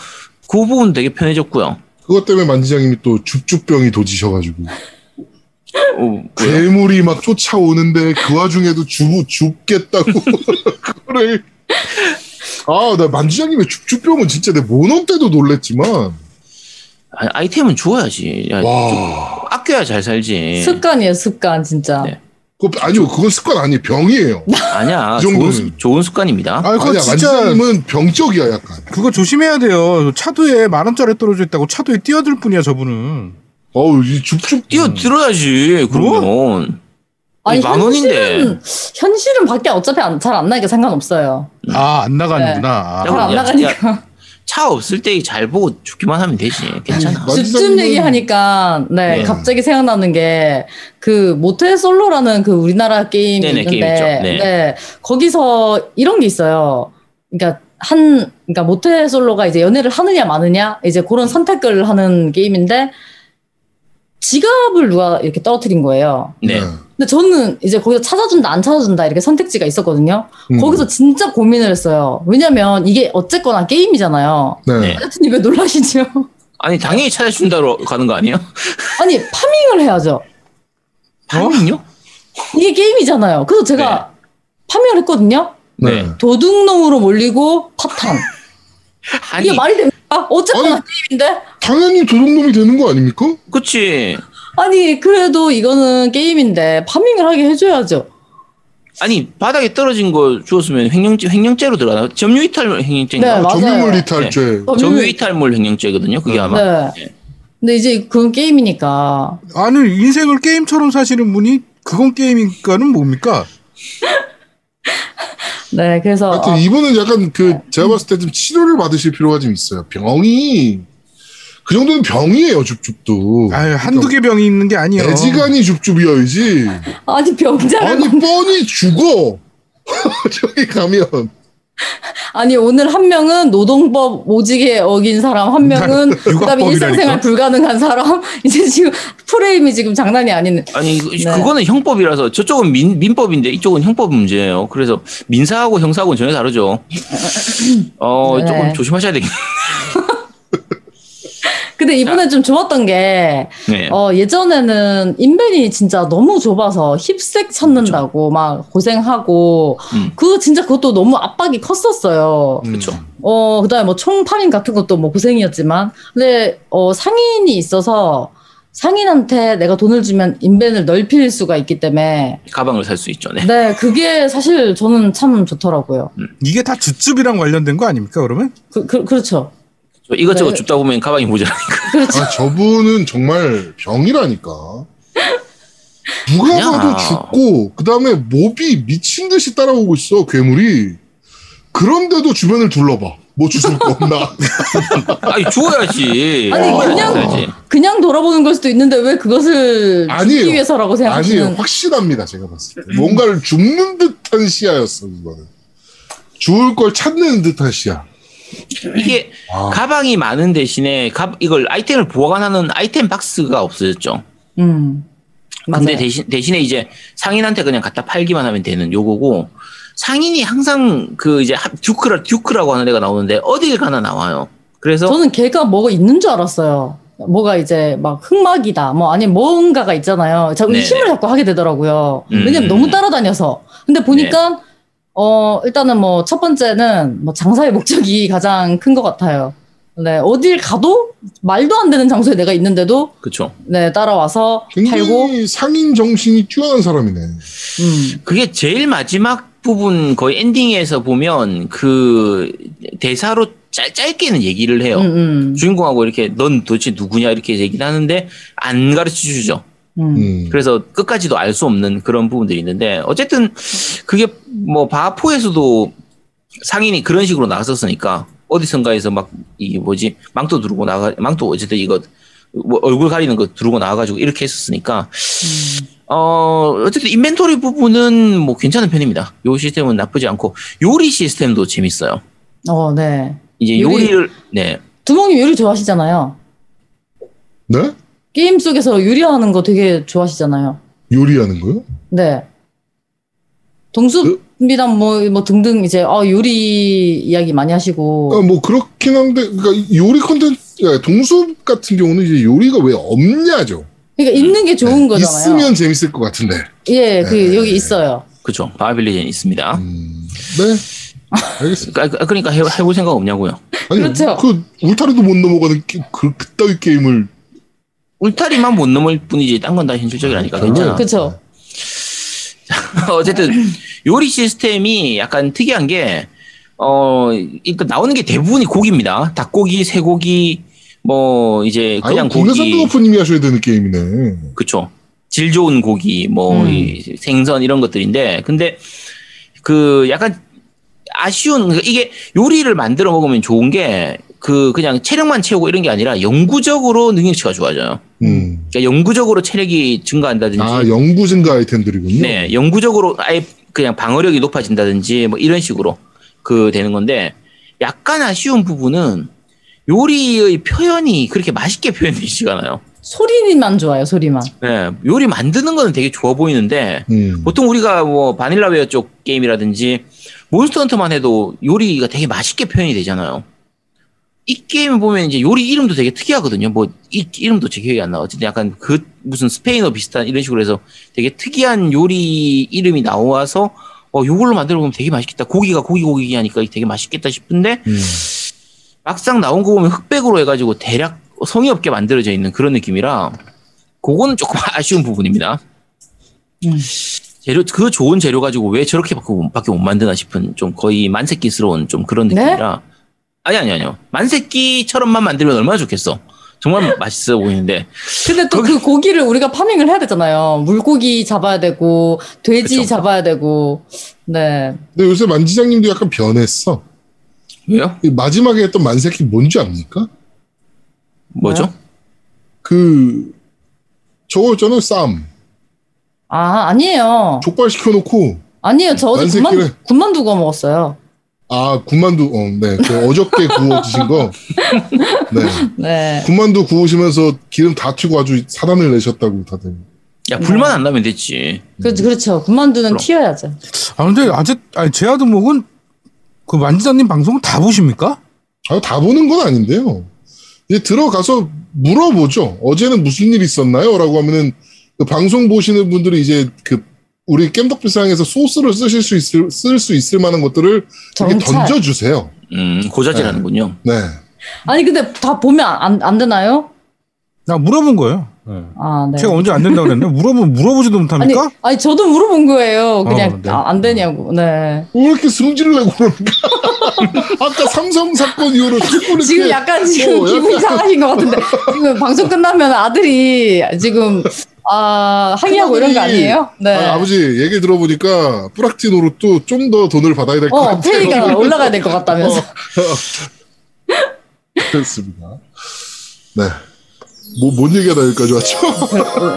그 부분 되게 편해졌고요. 그것 때문에 만지장님이 또 줍줍병이 도지셔가지고 어? 괴물이 막 쫓아오는데 그 와중에도 주 죽겠다고 [laughs] 그거를 아나 만지장님의 줍줍병은 진짜 내 모놈 때도 놀랬지만 아, 아이템은 주어야지. 야, 좀와 아껴야 잘 살지. 습관이에요, 습관, 진짜. 네. 그거 아니요 그건 습관 아니에요 병이에요 [laughs] 아니야. 이 좋은, 정도는. 좋은 습관입니다. 아, 그거 아니야 진짜 만지장님은 병적이야 약간 그거 조심해야 돼요. 차도에 만 원짜리 떨어져 있다고 차도에 뛰어들 뿐이야 저분은. 어우 이 줍줍 뛰어 들어야지. 그러면 아니, 만 원인데. 현실은, 현실은 밖에 어차피 잘 안 나니까 상관없어요. 아 안 나가는구나. 아. 잘안 야, 나가니까. 차 없을 때 잘 보고 죽기만 하면 되지. 괜찮아. 만지장님은- 얘기하니까, 네, 네. 갑자기 생각나는 게, 그, 모태 솔로라는 그 우리나라 게임이 네네, 있는데, 게임 있죠. 네. 네, 거기서 이런 게 있어요. 그러니까, 한, 그러니까 모태 솔로가 이제 연애를 하느냐 마느냐, 이제 그런 선택을 하는 게임인데, 지갑을 누가 이렇게 떨어뜨린 거예요. 네. 근데 저는 이제 거기서 찾아준다, 안 찾아준다, 이렇게 선택지가 있었거든요. 음. 거기서 진짜 고민을 했어요. 왜냐면 이게 어쨌거나 게임이잖아요. 네. 네. 하여튼 왜 놀라시죠? [laughs] 아니 당연히 찾아준다로 가는 거 아니에요? [laughs] 아니, 파밍을 해야죠. 파밍요? 이게 게임이잖아요. 그래서 제가 파밍을 했거든요. 네. 네. 도둑놈으로 몰리고 파탄. [laughs] 아니 이게 말이 됩니까? 어쨌거나 아니. 게임인데? 당연히 도둑놈이 되는 거 아닙니까? 그치. 아니, 그래도 이거는 게임인데 파밍을 하게 해줘야죠. 아니 바닥에 떨어진 거 주었으면 횡령죄 횡령죄로 들어가나? 점유 이탈 횡령죄인가? 네, 맞아요. 점유물 이탈죄 점유- 점유 이탈물 횡령죄거든요. 그게 아마. 네. 근데 이제 그건 게임이니까. 아니 인생을 게임처럼 사시는 분이 그건 게임인가는 뭡니까? [laughs] 네, 그래서. 하여튼 어, 이분은 약간 그 제가 봤을 때 좀 치료를 받으실 필요가 좀 있어요. 병이 그 정도는 병이에요. 줍줍도. 아유 한두 개 병이 있는 게 아니에요. 애지간히 줍줍이어야지. 아니, 병자를. 아니 뻔히 죽어. [laughs] 저기 가면 아니 오늘 한 명은 노동법 오지게 어긴 사람 한 명은 그다음에. 일상생활 불가능한 사람 [laughs] 이제 지금 프레임이 지금 장난이 아닌 아니 네. 그거는 형법이라서 저쪽은 민, 민법인데 이쪽은 형법 문제예요. 그래서 민사하고 형사하고는 전혀 다르죠. [laughs] 어 네. 조금 조심하셔야 되겠네. 근데 이번에 좀 좋았던 게 네. 어, 예전에는 인벤이 진짜 너무 좁아서 힙색 찾는다고 막 고생하고 음. 그거 진짜 그것도 너무 압박이 컸었어요. 그렇죠. 어 그 다음에 뭐 총파밍 같은 것도 뭐 고생이었지만 근데 어 상인이 있어서 상인한테 내가 돈을 주면 인벤을 넓힐 수가 있기 때문에 가방을 살 수 있죠. 네. 네 그게 사실 저는 참 좋더라고요. 이게 다 주줍이랑 관련된 거 아닙니까 그러면? 그, 그, 그렇죠. 이것저것 네. 줍다 보면 가방이 모자라니까. [laughs] 그렇죠. 아, 저분은 정말 병이라니까. 누가 아니야. 봐도 죽고 그 다음에 몹이 미친 듯이 따라오고 있어 괴물이. 그런데도 주변을 둘러봐. 뭐 주술 거 없나? [laughs] 아니 주워야지. 아니, 그냥-. 그냥 돌아보는 걸 수도 있는데 왜 그것을 아니에요. 죽기 위해서라고. 생각하시는 확실합니다. 제가 봤을 때. 뭔가를 죽는 듯한 시야였어. 그거는. 죽을 걸 찾는 듯한 시야. 이게 아. 가방이 많은 대신에 가, 이걸 아이템을 보관하는 아이템 박스가 없어졌죠. 음. 맞아요. 근데 대신 대신에 이제 상인한테 그냥 갖다 팔기만 하면 되는 요거고 상인이 항상 그 이제 하- 듀크라 듀크라고 하는 애가 나오는데 어딜 가나 나와요. 그래서 저는 걔가 뭐가 있는 줄 알았어요. 뭐가 이제 막 흑막이다, 뭐 아니면 뭔가가 있잖아요. 자꾸 네네. 힘을 자꾸 하게 되더라고요. 음. 왜냐면 너무 따라다녀서. 근데 보니까 어 일단은 뭐 첫 번째는 뭐 장사의 목적이 [laughs] 가장 큰 것 같아요. 네 어딜 가도 말도 안 되는 장소에 내가 있는데도 그쵸. 네 따라와서 굉장히 팔고. 상인 정신이 뛰어난 사람이네. 음. 그게 제일 마지막 부분 거의 엔딩에서 보면 그 대사로 짧, 짧게는 얘기를 해요. 음, 음, 주인공하고 이렇게 넌 도대체 누구냐 이렇게 얘기를 하는데 안 가르쳐 주죠. 음. 음. 그래서 끝까지도 알 수 없는 그런 부분들이 있는데 어쨌든 그게 뭐 바포에서도 상인이 그런 식으로 나갔었으니까 어디선가에서 막 이 뭐지 망토 두르고 나가 망토 어쨌든 이거 뭐 얼굴 가리는 거 두르고 나와가지고 이렇게 했었으니까 어 어쨌든 inventory 부분은 뭐 괜찮은 편입니다. 요 시스템은 나쁘지 않고 요리 시스템도 재밌어요. 어, 네. 이제 요리- 요리를 네 두목님 요리 좋아하시잖아요. 네? 게임 속에서 요리하는 거 되게 좋아하시잖아요. 요리하는 거요? 네. 동수 그- 미담 뭐, 뭐 등등 이제 어, 요리 이야기 많이 하시고 어, 뭐 그렇긴 한데 그러니까 요리 컨텐츠 그러니까 동숲 같은 경우는 이제 요리가 왜 없냐죠. 그러니까 있는 게 좋은 거잖아요. 네, 있으면 재밌을 것 같은데. 예, 그 네. 여기 있어요. 그렇죠. 바빌리젠 있습니다. 음, 네. 알겠습니다. 그- 그러니까 해, 해볼 생각 없냐고요. 아니, 그렇죠. 그 울타리도 못 넘어가는 게- 그 그따위 게임을 울타리만 못 넘을 뿐이지 딴 건 다 현실적이라니까 괜찮아. 그렇죠. [laughs] 어쨌든 요리 시스템이 약간 특이한 게 어, 일단 나오는 게 대부분이 고기입니다. 닭고기, 쇠고기, 뭐 이제 그냥 아니, 국내 고기, 선도오프님이 하셔야 되는 게임이네. 그쵸. 질 좋은 고기, 뭐 음. 이 생선 이런 것들인데, 근데 그 약간 아쉬운 그러니까 이게 요리를 만들어 먹으면 좋은 게 그 그냥 체력만 채우고 이런 게 아니라 영구적으로 능력치가 좋아져요. 음. 그러니까 영구적으로 체력이 증가한다든지, 아 영구 증가 아이템들이군요. 네, 영구적으로 아예 그냥 방어력이 높아진다든지 뭐 이런 식으로 그 되는 건데 약간 아쉬운 부분은 요리의 표현이 그렇게 맛있게 표현되지가 않아요. 소리만 좋아요, 소리만. 네, 요리 만드는 거는 되게 좋아 보이는데 음. 보통 우리가 뭐 바닐라웨어 쪽 게임이라든지 몬스터 헌터만 해도 요리가 되게 맛있게 표현이 되잖아요. 이 게임 보면 이제 요리 이름도 되게 특이하거든요. 뭐 이 이름도 제 기억이 안 나. 어쨌든 약간 그 무슨 스페인어 비슷한 이런 식으로 해서 되게 특이한 요리 이름이 나와서 어 요걸로 만들어 보면 되게 맛있겠다. 고기가 고기 고기 하니까 되게 맛있겠다 싶은데 음. 막상 나온 거 보면 흑백으로 해가지고 대략 성의 없게 만들어져 있는 그런 느낌이라 그거는 조금 [laughs] 아쉬운 부분입니다. 음. 재료 그 좋은 재료 가지고 왜 저렇게 밖에 못- 밖에 못 만드나 싶은 좀 거의 만세끼스러운 좀 그런 네? 느낌이라 아니 아니 아니요 만세끼처럼만 만들면 얼마나 좋겠어 정말 [laughs] 맛있어 보이는데 근데 또 그 고기를 우리가 파밍을 해야 되잖아요. 물고기 잡아야 되고 돼지 그쵸. 잡아야 되고. 네. 근데 요새 만지장님도 약간 변했어. 왜요 이 마지막에 했던 만세키 뭔지 압니까? 뭐죠 네? 그 저거 있잖아요 쌈 아, 아니에요. 족발 시켜놓고 아니에요. 저 어제 군만, 만세끼를- 군만 두고 먹었어요. 아 군만두 어 네 그 어저께 구워 드신 거 네. [laughs] 네. 군만두 구우시면서 기름 다 튀고 아주 사단을 내셨다고 다들 야 불만 안 나면 됐지 그, 그렇죠. 군만두는 그럼. 튀어야죠. 아 근데 아직 아니 제 아드목은 그 만지자님 방송 다 보십니까? 아, 다 보는 건 아닌데요. 이제 들어가서 물어보죠. 어제는 무슨 일 있었나요? 라고 하면은 그 방송 보시는 분들이 이제 그 우리 겜덕비상에서 소스를 쓰실 수 있을 쓸 수 있을 만한 것들을 이렇게. 던져주세요. 음 고자질하는군요 네. 아니, 근데 다 보면 안, 안 되나요? 나 물어본 거예요. 네. 아, 네. 제가 언제 안 된다고 그랬나? 물어보 물어보지도 아니, 못합니까? 아니, 저도 물어본 거예요. 그냥 어, 네. 아, 안 되냐고. 네. 왜 이렇게 승질을 내고 그럽니까? 아까 삼성 사건 이후로 지금 약간 지금 어, 기분 약간- 이상하신 것 같은데 [laughs] 지금 방송 끝나면 아들이 지금 아 항의하고 이런 거 아니에요? 네. 아, 아버지 얘기 들어보니까 뿌락티노로 또 좀 더 돈을 받아야 될것 어 같아요. 페이가 [laughs] 올라가야 될 것 같다면서. 그렇습니다. 네. 뭐, 뭔 얘기가 여기까지 왔죠?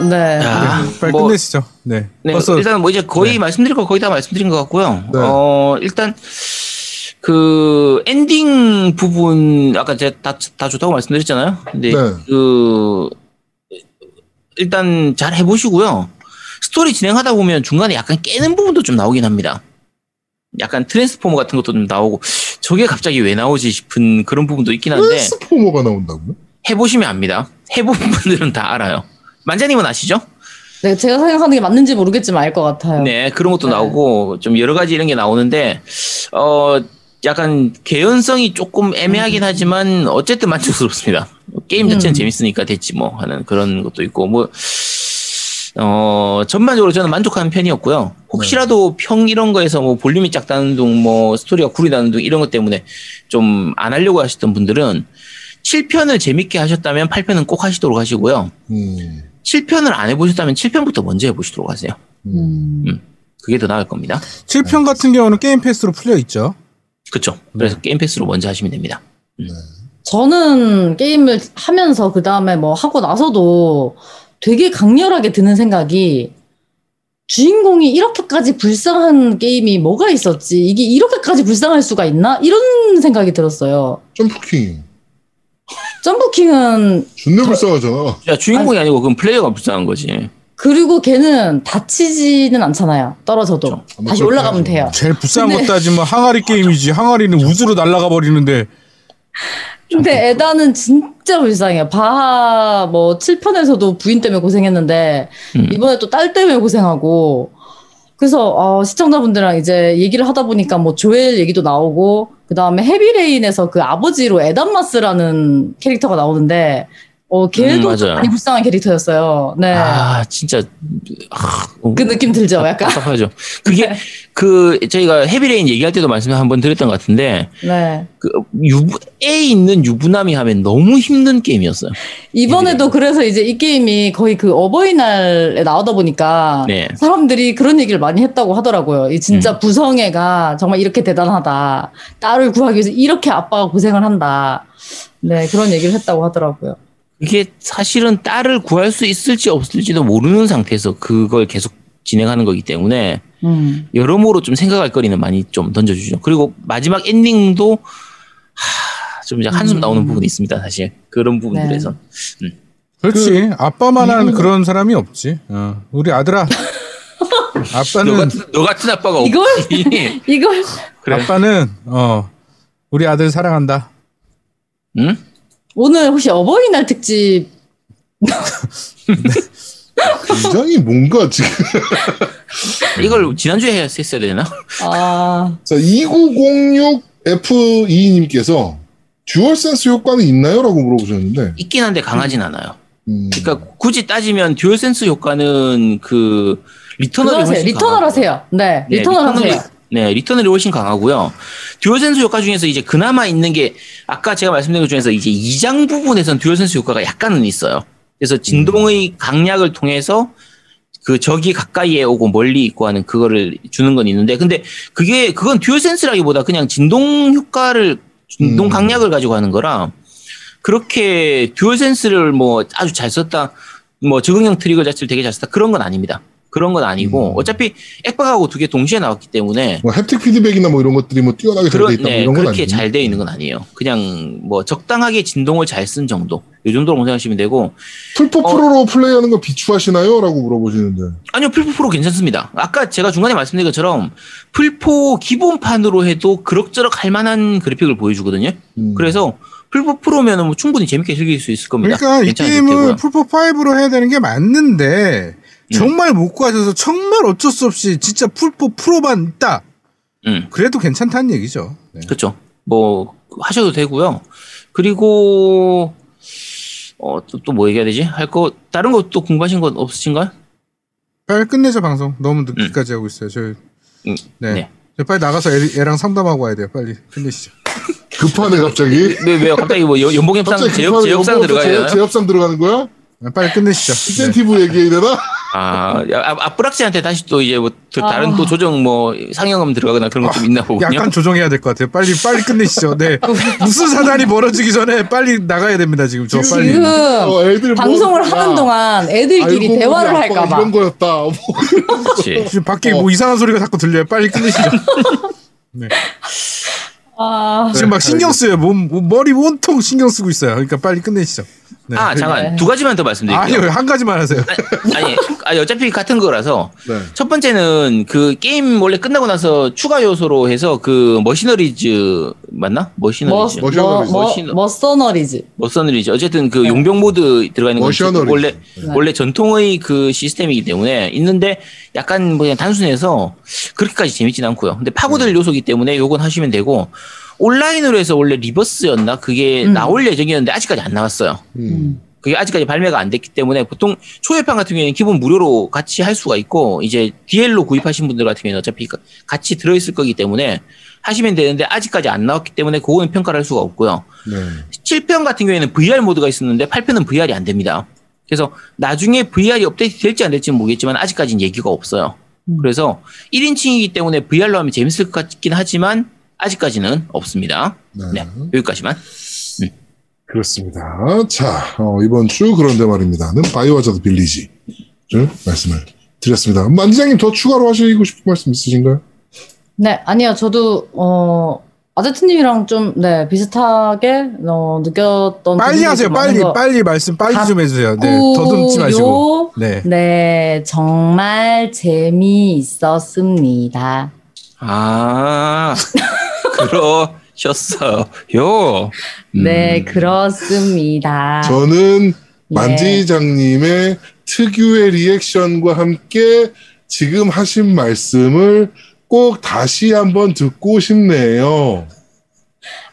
네. 자, 빨리 뭐 끝내시죠. 네. 네, 벌써 일단 뭐 이제 거의 네. 말씀드릴 거 거의 다 말씀드린 것 같고요. 네. 어, 일단 그 엔딩 부분 아까 제가 다, 다 좋다고 말씀드렸잖아요. 근데 네. 그 일단 잘 해보시고요. 스토리 진행하다 보면 중간에 약간 깨는 부분도 좀 나오긴 합니다. 약간 트랜스포머 같은 것도 좀 나오고 저게 갑자기 왜 나오지 싶은 그런 부분도 있긴 한데 트랜스포머가 나온다고요? 해보시면 압니다. 해본 분들은 다 알아요. 만자님은 아시죠? 네, 제가 생각하는 게 맞는지 모르겠지만 알 것 같아요. 네, 그런 것도 네. 나오고 좀 여러 가지 이런 게 나오는데 어 약간 개연성이 조금 애매하긴 하지만 어쨌든 만족스럽습니다. 게임 자체는 음. 재밌으니까 됐지 뭐 하는 그런 것도 있고 뭐 어, 전반적으로 저는 만족하는 편이었고요. 혹시라도 평 이런 거에서 뭐 볼륨이 작다는 둥, 뭐 스토리가 구리다는 둥 이런 것 때문에 좀 안 하려고 하셨던 분들은 7편을 재밌게 하셨다면 8편은 꼭 하시도록 하시고요. 음. 7편을 안 해보셨다면 7편부터 먼저 해보시도록 하세요. 음. 음. 그게 더 나을 겁니다. 7편 같은 경우는 게임 패스로 풀려 있죠. 그렇죠. 그래서 게임 패스로 먼저 하시면 됩니다. 저는 게임을 하면서 그 다음에 뭐 하고 나서도 되게 강렬하게 드는 생각이 주인공이 이렇게까지 불쌍한 게임이 뭐가 있었지? 이게 이렇게까지 불쌍할 수가 있나? 이런 생각이 들었어요. 점프킹. 점프킹은 존나 불쌍하잖아. 야 주인공이 아니 고 그럼 플레이어가 불쌍한 거지. 그리고 걔는 다치지는 않잖아요. 떨어져도 그렇죠. 다시 올라가면 돼요. 제일 불쌍한 근데- 것 따지면 항아리 게임이지. 항아리는 우주로 날아가 버리는데 근데 에다는 진짜 불쌍해요. 바하 뭐 7편에서도 부인 때문에 고생했는데 음. 이번에 또 딸 때문에 고생하고 그래서 어, 시청자분들이랑 이제 얘기를 하다 보니까 뭐 조엘 얘기도 나오고 그 다음에 헤비레인에서 그 아버지로 에단 마스라는 캐릭터가 나오는데 어 걔도 음. 많이 불쌍한 캐릭터였어요. 네. 아 진짜 아, 어, 그 느낌 들죠, 약간. 답답하죠. 그게 [laughs] 네. 그 저희가 헤비레인 얘기할 때도 말씀 한번 드렸던 것 같은데 네. 그 유부 에 있는 유부남이 하면 너무 힘든 게임이었어요. 이번에도 그래서 이제 이 게임이 거의 그 어버이날에 나오다 보니까 네. 사람들이 그런 얘기를 많이 했다고 하더라고요. 이 음. 진짜 부성애가 정말 이렇게 대단하다. 딸을 구하기 위해서 이렇게 아빠가 고생을 한다. 네, 그런 얘기를 했다고 하더라고요. 이게 사실은 딸을 구할 수 있을지 없을지도 모르는 상태에서 그걸 계속 진행하는 거기 때문에 음. 여러모로 좀 생각할 거리는 많이 좀 던져주죠. 그리고 마지막 엔딩도 하, 좀 이제 한숨 음. 나오는 부분이 있습니다. 사실 그런 부분들에서 그렇지. 아빠만한 이거는- 그런 사람이 없지. 어. 우리 아들아. [laughs] 너 아빠는 같은 너 같은 아빠가 이걸? 없지. [laughs] 이걸 그래. 아빠는 어 우리 아들 사랑한다. 응? 오늘 혹시 어버이날 특집 굉장히 뭔가 지금 [laughs] 이걸 지난주에 해야 했어야 되나? 아, 자 2906 F22님께서 DualSense 효과는 있나요? 라고 물어보셨는데 있긴 한데 강하진 않아요. 음, 그러니까 굳이 따지면 DualSense 효과는 그 Returnal이. 훨씬 리턴을 강하고. 하세요. 네, 네, 리턴을 Returnal이- 하세요. 네, Returnal이 훨씬 강하고요. DualSense 효과 중에서 이제 그나마 있는 게 아까 제가 말씀드린 것 중에서 이제 이장 부분에선 DualSense 효과가 약간은 있어요. 그래서 진동의 강약을 통해서 그 적이 가까이에 오고 멀리 있고 하는 그거를 주는 건 있는데 근데 그게 그건 DualSense라기보다 그냥 진동 효과를 진동 음. 강약을 가지고 하는 거라 그렇게 DualSense를 뭐 아주 잘 썼다 뭐 적응형 트리거 자체를 되게 잘 썼다 그런 건 아닙니다. 그런 건 아니고 음. 어차피 액박하고 두 개 동시에 나왔기 때문에 뭐 haptic 피드백이나 뭐 이런 것들이 뭐 뛰어나게 잘돼 그런 있다 뭐 네, 이런 건 그렇게. 잘 돼 있는 건 아니에요. 그냥 뭐 적당하게 진동을 잘 쓴 정도. 이 정도로 생각하시면 되고 플포 어. 프로로 플레이하는 거 비추하시나요? 라고 물어보시는데 아니요 플포 프로 괜찮습니다. 아까 제가 중간에 말씀드린 것처럼 플포 기본판으로 해도 그럭저럭 할 만한 그래픽을 보여주거든요. 음. 그래서 풀포 프로면은 뭐 충분히 재밌게 즐길 수 있을 겁니다. 그러니까 이 상태고요. 풀포 5로 해야 되는 게 맞는데 음. 정말 못 구하셔서 정말 어쩔 수 없이 진짜 풀포 프로만 있다. 음. 그래도 괜찮다는 얘기죠. 네. 그렇죠. 뭐 하셔도 되고요. 그리고 어 또 뭐 얘기해야 되지? 할 거 다른 거 또 궁금하신 건 없으신가요? 빨리 끝내죠 방송. 너무 늦게까지 하고 있어요. 저 음, 네. 네. 저 빨리 나가서 애, 랑 상담하고 와야 돼요. 빨리 끝내시죠. [laughs] 급하네 갑자기. 왜 왜요? 갑자기 뭐 연- 연봉 협상 갑자기 제협 급하네. 제협상 연봉 들어가야 제- 되나요? 제협상 들어가는 거야? 네, 빨리 끝내시죠. [laughs] 네. 인센티브 얘기해야 되나? 아, 야, 아, 앞브락시한테 다시 또 이제 뭐더 다른 아. 또 조정 뭐 상영음 들어가거나 그런 것좀 있나 보군요. 약간 조정해야 될 것 같아요. 빨리 빨리 끝내시죠. 네. [laughs] 무슨 사단이 벌어지기 전에 빨리 나가야 됩니다. 지금 저 빨리. 지금 어, 애들 뭐- 방송을 야, 하는 동안 애들끼리 대화를 아빠가 할까 봐. 이런 거였다. [laughs] 뭐. 지금 밖에 어. 뭐 이상한 소리가 자꾸 들려요. 빨리 끝내시죠. [laughs] 네. 아, 지금 막 신경 써요. 몸, 몸- 머리 온통 신경 쓰고 있어요. 그러니까 빨리 끝내시죠. 네. 아, 잠깐 네. 두 가지만 더 말씀드릴게요. 아니요, 한 가지만 하세요. 아니, 아니, 어차피 같은 거라서 네. 첫 번째는 그 게임 원래 끝나고 나서 추가 요소로 해서 그 Mercenaries 맞나? 머, Mercenaries. 머- 머, 머, Mercenaries. Mercenaries. 어쨌든 그 네. 용병 모드 들어가 있는 건 Mercenaries. 원래 네. 원래 전통의 그 시스템이기 때문에 있는데 약간 뭐 그냥 단순해서 그렇게까지 재밌진 않고요. 근데 파고들 요소기 때문에 요건 하시면 되고 온라인으로 해서 원래 리버스였나 그게 음. 나올 예정이었는데 아직까지 안 나왔어요. 음. 그게 아직까지 발매가 안 됐기 때문에 보통 초회판 같은 경우에는 기본 무료로 같이 할 수가 있고 이제 DL로 구입하신 분들 같은 경우에는 어차피 가- 같이 들어있을 거기 때문에 하시면 되는데 아직까지 안 나왔기 때문에 그거는 평가를 할 수가 없고요. 네. 7편 같은 경우에는 VR 모드가 있었는데 8편은 VR이 안 됩니다. 그래서 나중에 VR이 업데이트 될지 안 될지는 모르겠지만 아직까지는 얘기가 없어요. 음. 그래서 1인칭이기 때문에 VR로 하면 재밌을 것 같긴 하지만 아직까지는 없습니다. 네. 네, 여기까지만. 그렇습니다. 자, 어, 이번 주 그런데 말입니다는 바이오하자드 빌리지를 말씀을 드렸습니다. 만지장님 더 추가로 하시고 싶은 말씀 있으신가요? 네, 아니요. 저도, 어, 아제트님이랑 좀, 네, 비슷하게, 어, 느꼈던. 빨리 하세요. 빨리 것 빨리 말씀 빨리 좀 해주세요. 네, 더듬지 마시고. 네. 네, 정말 재미있었습니다. 아, 그러셨어요. 네, 음. 그렇습니다. 저는 네. 만지장님의 특유의 리액션과 함께 지금 하신 말씀을 꼭 다시 한번 듣고 싶네요.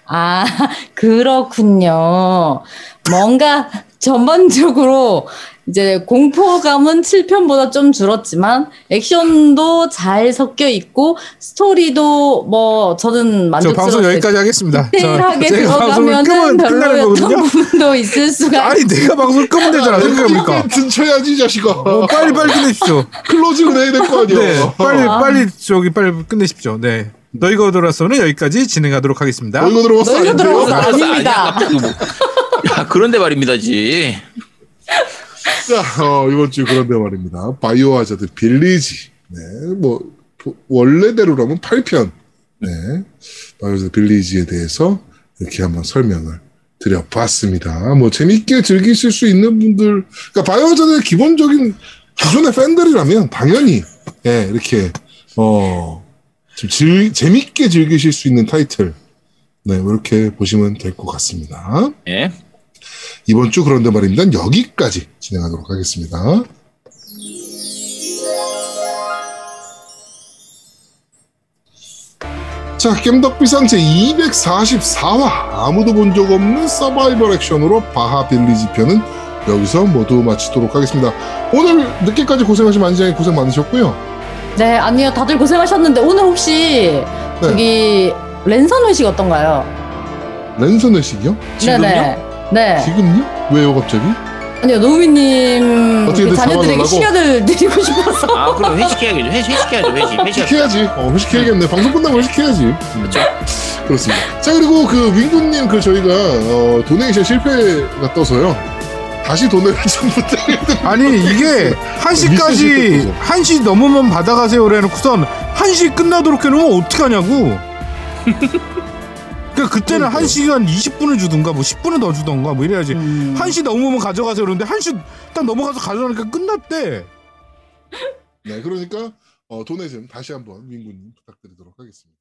아, 그렇군요. 뭔가 전반적으로 이제 공포감은 7편보다 좀 줄었지만 액션도 잘 섞여 있고 스토리도 뭐 저는 저 만족스럽게 방송 여기까지 하겠습니다. 저- 디테일하게 제가 방송을 끄면 들어가면은 끝나는 별로였던 거거든요. 부분도 있을 수가 아니 내가 방송을 끄면 되잖아. 생각해보니까. 든쳐야지 이 자식아. 어, 빨리 빨리 끝내십시오. 클로징을 해야 될 거 아니야. 네, 빨리 아. 빨리 저기 빨리 끝내십시오. 네. 너희가 돌아서는 여기까지 진행하도록 하겠습니다. 너희가 들어봤어 너희가? 들어봤어. 아닙니다. 야, 그런데 말입니다지. 자, 어, 이번 주 그런데 말입니다. 바이오 하자드 빌리지. 네, 뭐, 도- 원래대로라면 8편. 네. 바이오 하자드 빌리지에 대해서 이렇게 한번 설명을 드려봤습니다. 뭐, 재밌게 즐기실 수 있는 분들, 그러니까 바이오 하자드의 기본적인 기존의 팬들이라면 당연히, 예, 이렇게, 어, 좀 즐, 재밌게 즐기실 수 있는 타이틀. 네, 이렇게 보시면 될 것 같습니다. 예. 이번 주 그런데 말입니다. 여기까지 진행하도록 하겠습니다. 자, 겜덕비상 제244화 아무도 본 적 없는 서바이벌 액션으로 바하 빌리지 편은 여기서 모두 마치도록 하겠습니다. 오늘 늦게까지 고생하신 만지장이 고생 많으셨고요. 네, 아니요. 다들 고생하셨는데 오늘 혹시 네. 저기 랜선 회식 어떤가요? 랜선 회식이요? 지금요? 네네. 네. 지금요? 왜요, 갑자기? 아니요, 노우미님 어떻게든 자녀들에게 잡아놓으려고? 시간을 [laughs] 드리고 싶어서. 아, 그럼 회식해야겠죠. 회식, 회식해야죠. 회식. 회식. 회식해야지. 어, 회식해야겠네. 방송 끝나고 회식해야지. 그렇죠. 그렇습니다. 자 그리고 그 윙구님 그 저희가 어, 도네이션 실패가 떠서요. 다시 돈을 좀 [laughs] 부탁드립니다. 아니 이게 1시까지 1시 넘으면 받아가세요 해놓고선 1시 끝나도록 해놓으면 어떡하냐고 [laughs] 그러니까 그때는 그러니까요. 1시간 20분을 주든가 뭐 10분을 더 주던가 뭐 이래야지 음. 1시 넘으면 가져가세요 그러는데 1시 딱 넘어가서 가져가니까 끝났대 네, 그러니까 어, 도네이션 다시 한번 윙구님 부탁드리도록 하겠습니다.